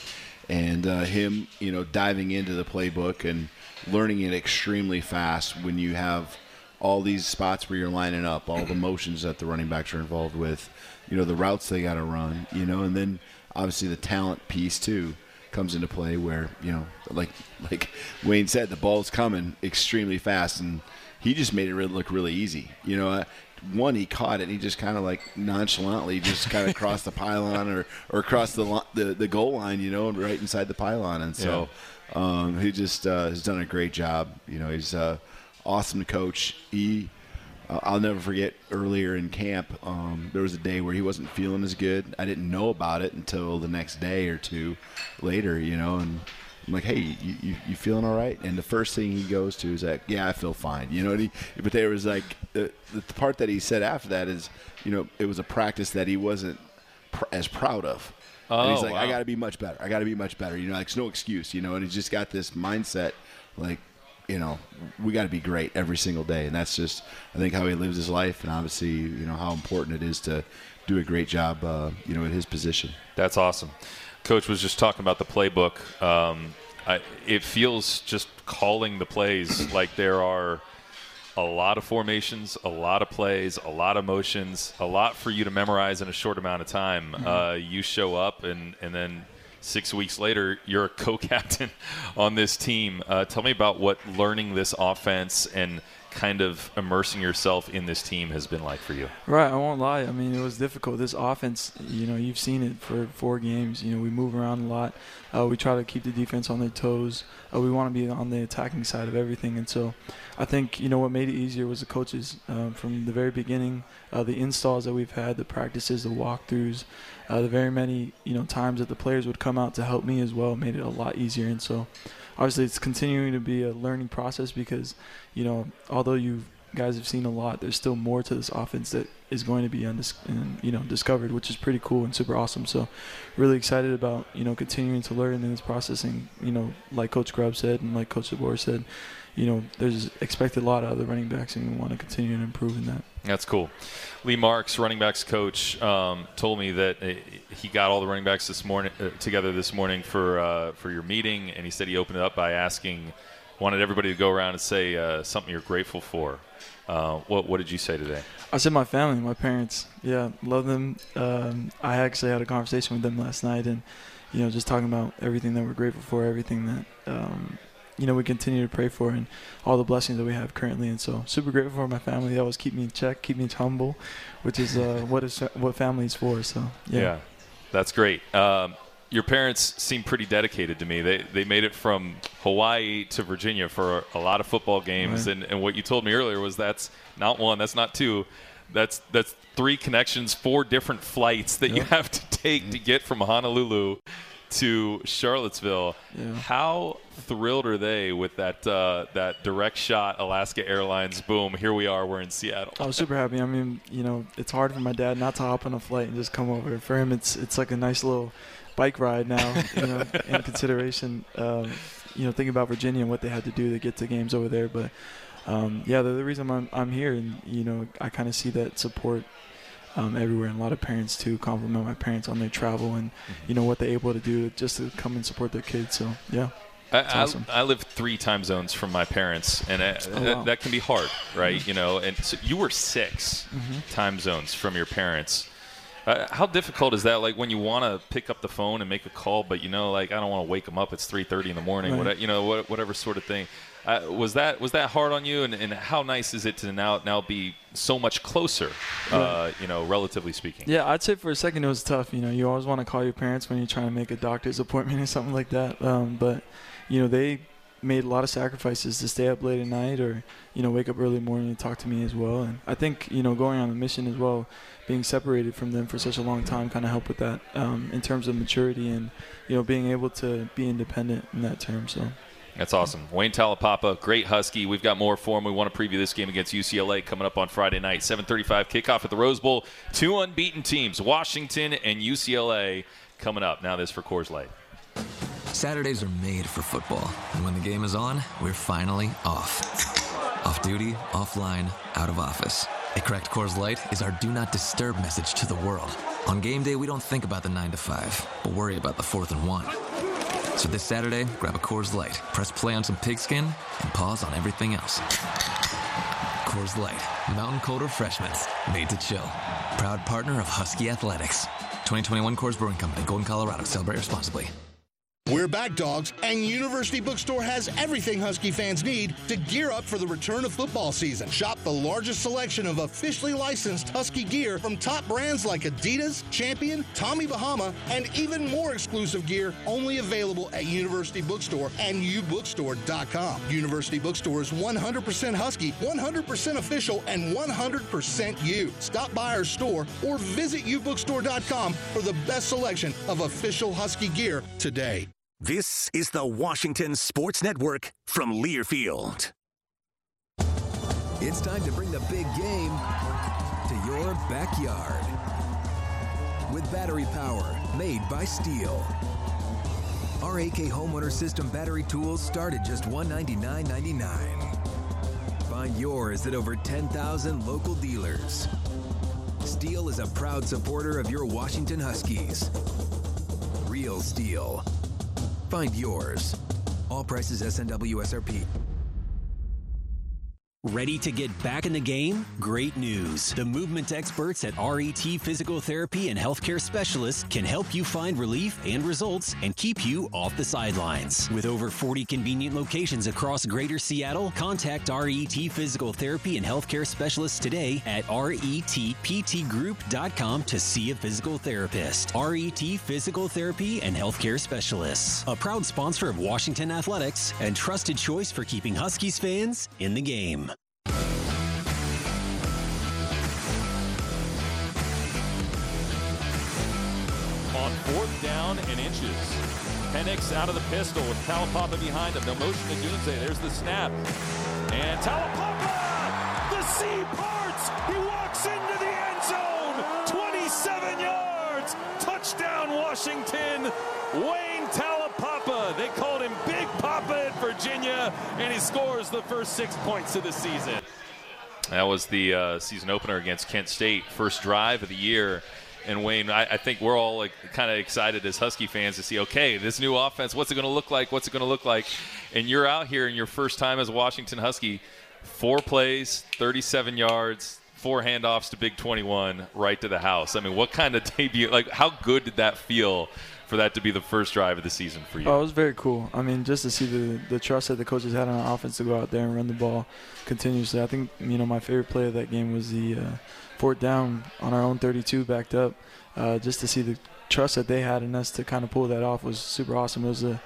and uh, him, you know, diving into the playbook and learning it extremely fast when you have all these spots where you're lining up, all the motions that the running backs are involved with, you know, the routes they got to run, you know, and then obviously the talent piece too comes into play where you know like like Wayne said the ball's coming extremely fast and he just made it really, look really easy. You know uh, one he caught it and he just kind of like nonchalantly just kind of crossed the pylon or or across the, the the goal line you know right inside the pylon. And so um, he just uh, has done a great job. You know he's uh, awesome coach. He I'll never forget earlier in camp, um, there was a day where he wasn't feeling as good. I didn't know about it until the next day or two later, you know, and I'm like, hey, you, you, you feeling all right? And the first thing he goes to is like, yeah, I feel fine. You know, he, but there was like the, the part that he said after that is, you know, it was a practice that he wasn't pr- as proud of. Oh, and he's like, wow. I got to be much better. I got to be much better. You know, like it's no excuse. You know, and he's just got this mindset, like, you know, we got to be great every single day, and that's just, I think, how he lives his life, and obviously, you know, how important it is to do a great job, uh, you know, at his position. That's awesome. Coach was just talking about the playbook. Um, I, it feels just calling the plays like there are a lot of formations, a lot of plays, a lot of motions, a lot for you to memorize in a short amount of time. Uh, you show up, and, and then six weeks later, you're a co captain on this team. Uh, tell me about what learning this offense and kind of immersing yourself in this team has been like for you. Right, I won't lie. I mean, it was difficult. This offense, you know, you've seen it for four games. You know, we move around a lot. Uh, we try to keep the defense on their toes. Uh, we want to be on the attacking side of everything. And so I think, you know, what made it easier was the coaches um, from the very beginning, uh, the installs that we've had, the practices, the walkthroughs, uh, the very many, you know, times that the players would come out to help me as well made it a lot easier. And so obviously it's continuing to be a learning process because, you know, although you guys have seen a lot, there's still more to this offense that is going to be undis- and, you know discovered, which is pretty cool and super awesome. So, really excited about you know continuing to learn in this process. And you know, like Coach Grubb said and like Coach DeBoer said, you know, there's expected a lot out of the running backs, and we want to continue to improve in that. That's cool. Lee Marks, running backs coach, um, told me that uh, he got all the running backs this morning uh, together this morning for uh, for your meeting, and he said he opened it up by asking, wanted everybody to go around and say uh, something you're grateful for. Uh, what what did you say today? I said my family, my parents. Yeah, love them. Um, I actually had a conversation with them last night, and you know, just talking about everything that we're grateful for, everything that um, you know we continue to pray for, and all the blessings that we have currently. And so, super grateful for my family. They always keep me in check, keep me humble, which is uh, what is what family is for. So yeah, that's great. Um, your parents seem pretty dedicated to me. They they made it from Hawaii to Virginia for a lot of football games, Right. and, and what you told me earlier was that's not one, that's not two, that's that's three connections, four different flights that you have to take to get from Honolulu to Charlottesville. Yeah. How thrilled are they with that uh, that direct shot Alaska Airlines? Boom! Here we are. We're in Seattle. I was super happy. I mean, you know, it's hard for my dad not to hop on a flight and just come over. For him, it's it's like a nice little bike ride now. You know, in consideration, um, you know, thinking about Virginia and what they had to do to get to games over there. But um, yeah, the, the reason I'm I'm here, and you know, I kind of see that support. Um, everywhere and a lot of parents too compliment my parents on their travel and you know what they're able to do just to come and support their kids so yeah I, it's I- awesome. I, live three time zones from my parents, and uh, Oh, that, wow. that can be hard, right? You know, and so you were 6 Mhm. time zones from your parents. Uh, how difficult is that? Like when you want to pick up the phone and make a call, but you know, like I don't want to wake them up. It's 3:30 in the morning. Right. What, you know, what, whatever sort of thing. Uh, was that was that hard on you? And, and how nice is it to now now be so much closer? Uh, you know, relatively speaking. Yeah, I'd say for a second it was tough. You know, you always want to call your parents when you're trying to make a doctor's appointment or something like that. Um, but, you know, they made a lot of sacrifices to stay up late at night or, you know, wake up early in the morning and talk to me as well. And I think, you know, going on a mission as well, being separated from them for such a long time kind of helped with that um, in terms of maturity and, you know, being able to be independent in that term. So. That's awesome. Wayne Taulapapa, great Husky. We've got more for him. We want to preview this game against UCLA coming up on Friday night, 7:35 kickoff at the Rose Bowl. Two unbeaten teams, Washington and UCLA, coming up. Now this for Coors Light. Saturdays are made for football, and when the game is on, we're finally off. Off duty, offline, out of office. A cracked Coors Light is our do not disturb message to the world. On game day, we don't think about the 9 to 5, but worry about the 4th and 1. So this Saturday, grab a Coors Light, press play on some pigskin, and pause on everything else. Coors Light, mountain cold refreshments, made to chill. Proud partner of Husky Athletics. 2021 Coors Brewing Company, Golden, Colorado. Celebrate responsibly. We're back, dogs, and University Bookstore has everything Husky fans need to gear up for the return of football season. Shop the largest selection of officially licensed Husky gear from top brands like Adidas, Champion, Tommy Bahama, and even more exclusive gear only available at University Bookstore and ubookstore.com. University Bookstore is 100% Husky, 100% official, and 100% you. Stop by our store or visit ubookstore.com for the best selection of official Husky gear today. This is the Washington Sports Network from Learfield. It's time to bring the big game to your backyard. With battery power made by Stihl. Our AK Homeowner System battery tools start at just $199.99. Find yours at over 10,000 local dealers. Stihl is a proud supporter of your Washington Huskies. Real Stihl. Find yours. All prices SNW SRP. Ready to get back in the game? Great news. The movement experts at RET Physical Therapy and Healthcare Specialists can help you find relief and results and keep you off the sidelines. With over 40 convenient locations across greater Seattle, contact RET Physical Therapy and Healthcare Specialists today at retptgroup.com to see a physical therapist. RET Physical Therapy and Healthcare Specialists, a proud sponsor of Washington Athletics and trusted choice for keeping Huskies fans in the game. Penix out of the pistol with Taulapapa behind him. No motion to Odunze. There's the snap. And Taulapapa! The sea parts! He walks into the end zone! 27 yards! Touchdown, Washington! Wayne Taulapapa. They called him Big Papa at Virginia, and he scores the first six points of the season. That was the uh, season opener against Kent State, first drive of the year. And Wayne, I, I think we're all like kind of excited as Husky fans to see, okay, this new offense, what's it going to look like? What's it going to look like? And you're out here in your first time as a Washington Husky, four plays, 37 yards, four handoffs to Big 21, right to the house. I mean, what kind of debut? Like, how good did that feel? For that to be the first drive of the season for you. Oh, it was very cool. I mean, just to see the the trust that the coaches had on our offense to go out there and run the ball continuously. I think you know my favorite play of that game was the uh, fourth down on our own 32, backed up. Uh, just to see the trust that they had in us to kind of pull that off was super awesome. It was a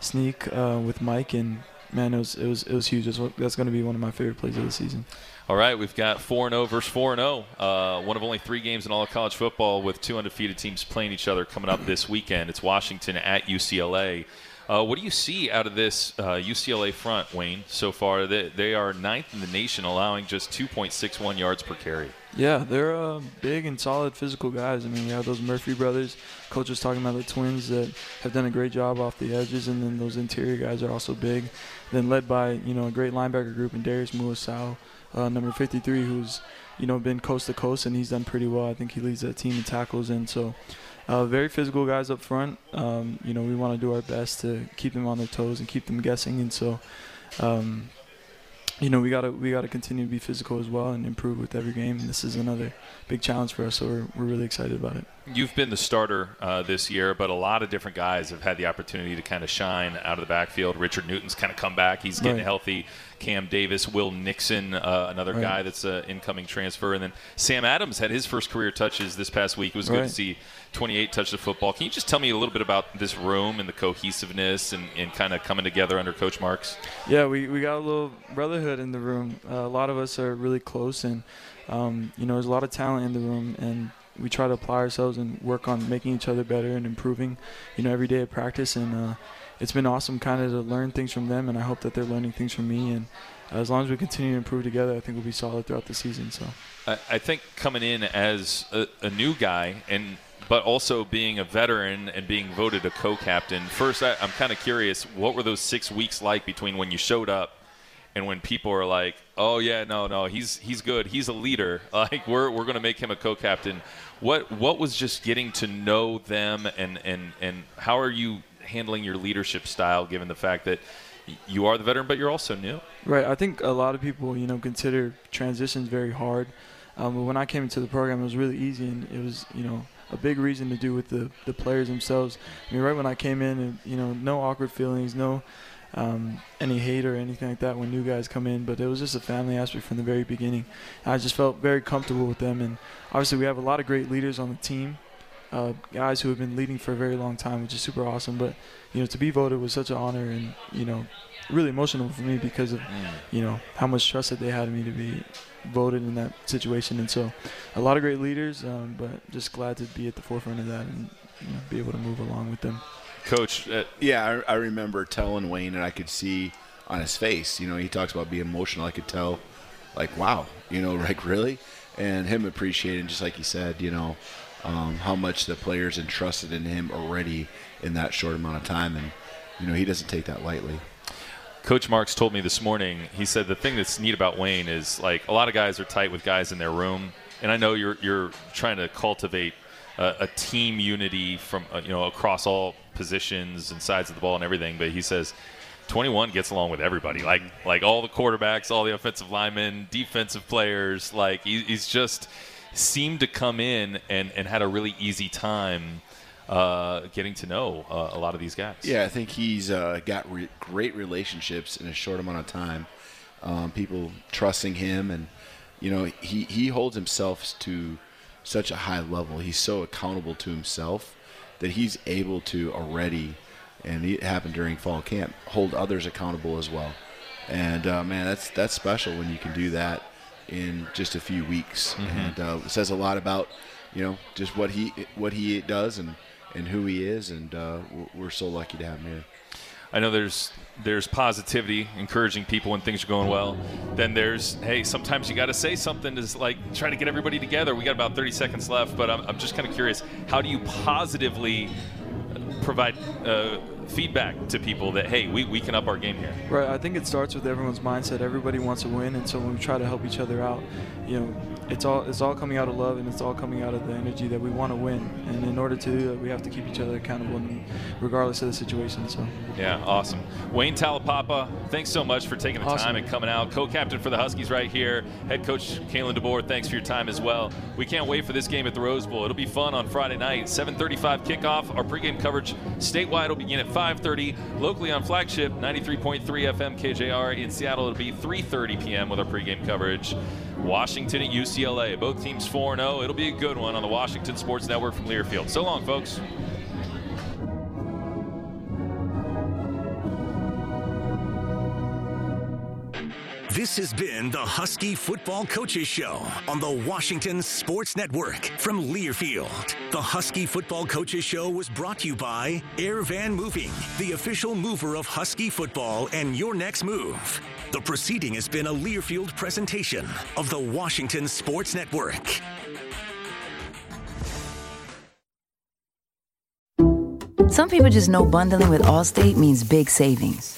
sneak uh, with Mike, and man, it was it was it was huge. That's, that's going to be one of my favorite plays of the season. All right, we've got 4 0 versus 4 0. Uh, one of only three games in all of college football with two undefeated teams playing each other coming up this weekend. It's Washington at UCLA. Uh, what do you see out of this uh, UCLA front, Wayne, so far? They, they are ninth in the nation, allowing just 2.61 yards per carry. Yeah, they're uh, big and solid physical guys. I mean, we have those Murphy brothers. Coach was talking about the twins that have done a great job off the edges, and then those interior guys are also big. Then led by you know a great linebacker group in Darius Muasau, uh, number 53, who's you know been coast to coast and he's done pretty well. I think he leads that team in tackles, and so uh, very physical guys up front. Um, you know, we want to do our best to keep them on their toes and keep them guessing, and so. Um, you know we gotta we gotta continue to be physical as well and improve with every game. And this is another big challenge for us, so we're we're really excited about it. You've been the starter uh, this year, but a lot of different guys have had the opportunity to kind of shine out of the backfield. Richard Newton's kind of come back; he's getting Right. healthy. Cam Davis, Will Nixon, uh, another Right. guy that's an incoming transfer, and then Sam Adams had his first career touches this past week. It was good to see 28 touch the football. Can you just tell me a little bit about this room and the cohesiveness and, and kind of coming together under Coach Marks? Yeah, we, we got a little brotherhood in the room. Uh, a lot of us are really close, and um, you know, there's a lot of talent in the room, and we try to apply ourselves and work on making each other better and improving, you know, every day at practice. And uh, it's been awesome, kind of to learn things from them, and I hope that they're learning things from me. And as long as we continue to improve together, I think we'll be solid throughout the season. So. I, I think coming in as a, a new guy and but also being a veteran and being voted a co-captain. First, I, I'm kind of curious, what were those six weeks like between when you showed up and when people are like, "Oh yeah, no, no, he's he's good, he's a leader. Like we're we're going to make him a co-captain." What what was just getting to know them and and and how are you handling your leadership style given the fact that you are the veteran but you're also new? Right. I think a lot of people, you know, consider transitions very hard. Um, but when I came into the program, it was really easy, and it was, you know, a big reason to do with the, the players themselves. I mean, right when I came in, and you know, no awkward feelings, no um, any hate or anything like that when new guys come in. But it was just a family aspect from the very beginning. I just felt very comfortable with them, and obviously we have a lot of great leaders on the team. Uh, guys who have been leading for a very long time, which is super awesome. But you know, to be voted was such an honor, and you know, really emotional for me because of you know how much trust that they had in me to be voted in that situation. And so, a lot of great leaders, um, but just glad to be at the forefront of that and you know, be able to move along with them. Coach. Uh, yeah, I, I remember telling Wayne, and I could see on his face. You know, he talks about being emotional. I could tell, like, wow, you know, like really, and him appreciating, just like he said, you know, um, how much the players entrusted in him already in that short amount of time, and you know, he doesn't take that lightly. Coach Marks told me this morning. He said the thing that's neat about Wayne is like a lot of guys are tight with guys in their room, and I know you're you're trying to cultivate a, a team unity from uh, you know across all positions and sides of the ball and everything. But he says 21 gets along with everybody, like like all the quarterbacks, all the offensive linemen, defensive players. Like he, he's just seemed to come in and, and had a really easy time uh, getting to know uh, a lot of these guys. Yeah, I think he's uh, got re- great relationships in a short amount of time. Um, people trusting him, and you know he he holds himself to such a high level. He's so accountable to himself that he's able to already, and it happened during fall camp, hold others accountable as well. And uh, man, that's that's special when you can do that in just a few weeks, Mm-hmm. and uh, it says a lot about you know just what he what he does and and who he is, and uh, we're- we're so lucky to have him here. I know there's there's positivity, encouraging people when things are going well. Then there's hey, sometimes you got to say something to like try to get everybody together. We got about 30 seconds left, but I'm, I'm just kind of curious, how do you positively provide uh, feedback to people that hey, we, we can up our game here? Right. I think it starts with everyone's mindset. Everybody wants to win, and so when we try to help each other out, you know, it's all it's all coming out of love, and it's all coming out of the energy that we want to win. And in order to do that, we have to keep each other accountable, regardless of the situation. So. Yeah, awesome. Wayne Taulapapa, thanks so much for taking the Awesome. time and coming out. Co-captain for the Huskies right here. Head coach Kalen DeBoer, thanks for your time as well. We can't wait for this game at the Rose Bowl. It'll be fun on Friday night. 7:35 kickoff. Our pregame coverage statewide will begin at 5:30. Locally on flagship 93.3 FM KJR in Seattle, it'll be 3:30 p.m. with our pregame coverage. Washington at UCLA. Both teams 4-0. It'll be a good one on the Washington Sports Network from Learfield. So long, folks. This has been the Husky Football Coaches Show on the Washington Sports Network from Learfield. The Husky Football Coaches Show was brought to you by Air Van Moving, the official mover of Husky football and your next move. The proceeding has been a Learfield presentation of the Washington Sports Network. Some people just know bundling with Allstate means big savings.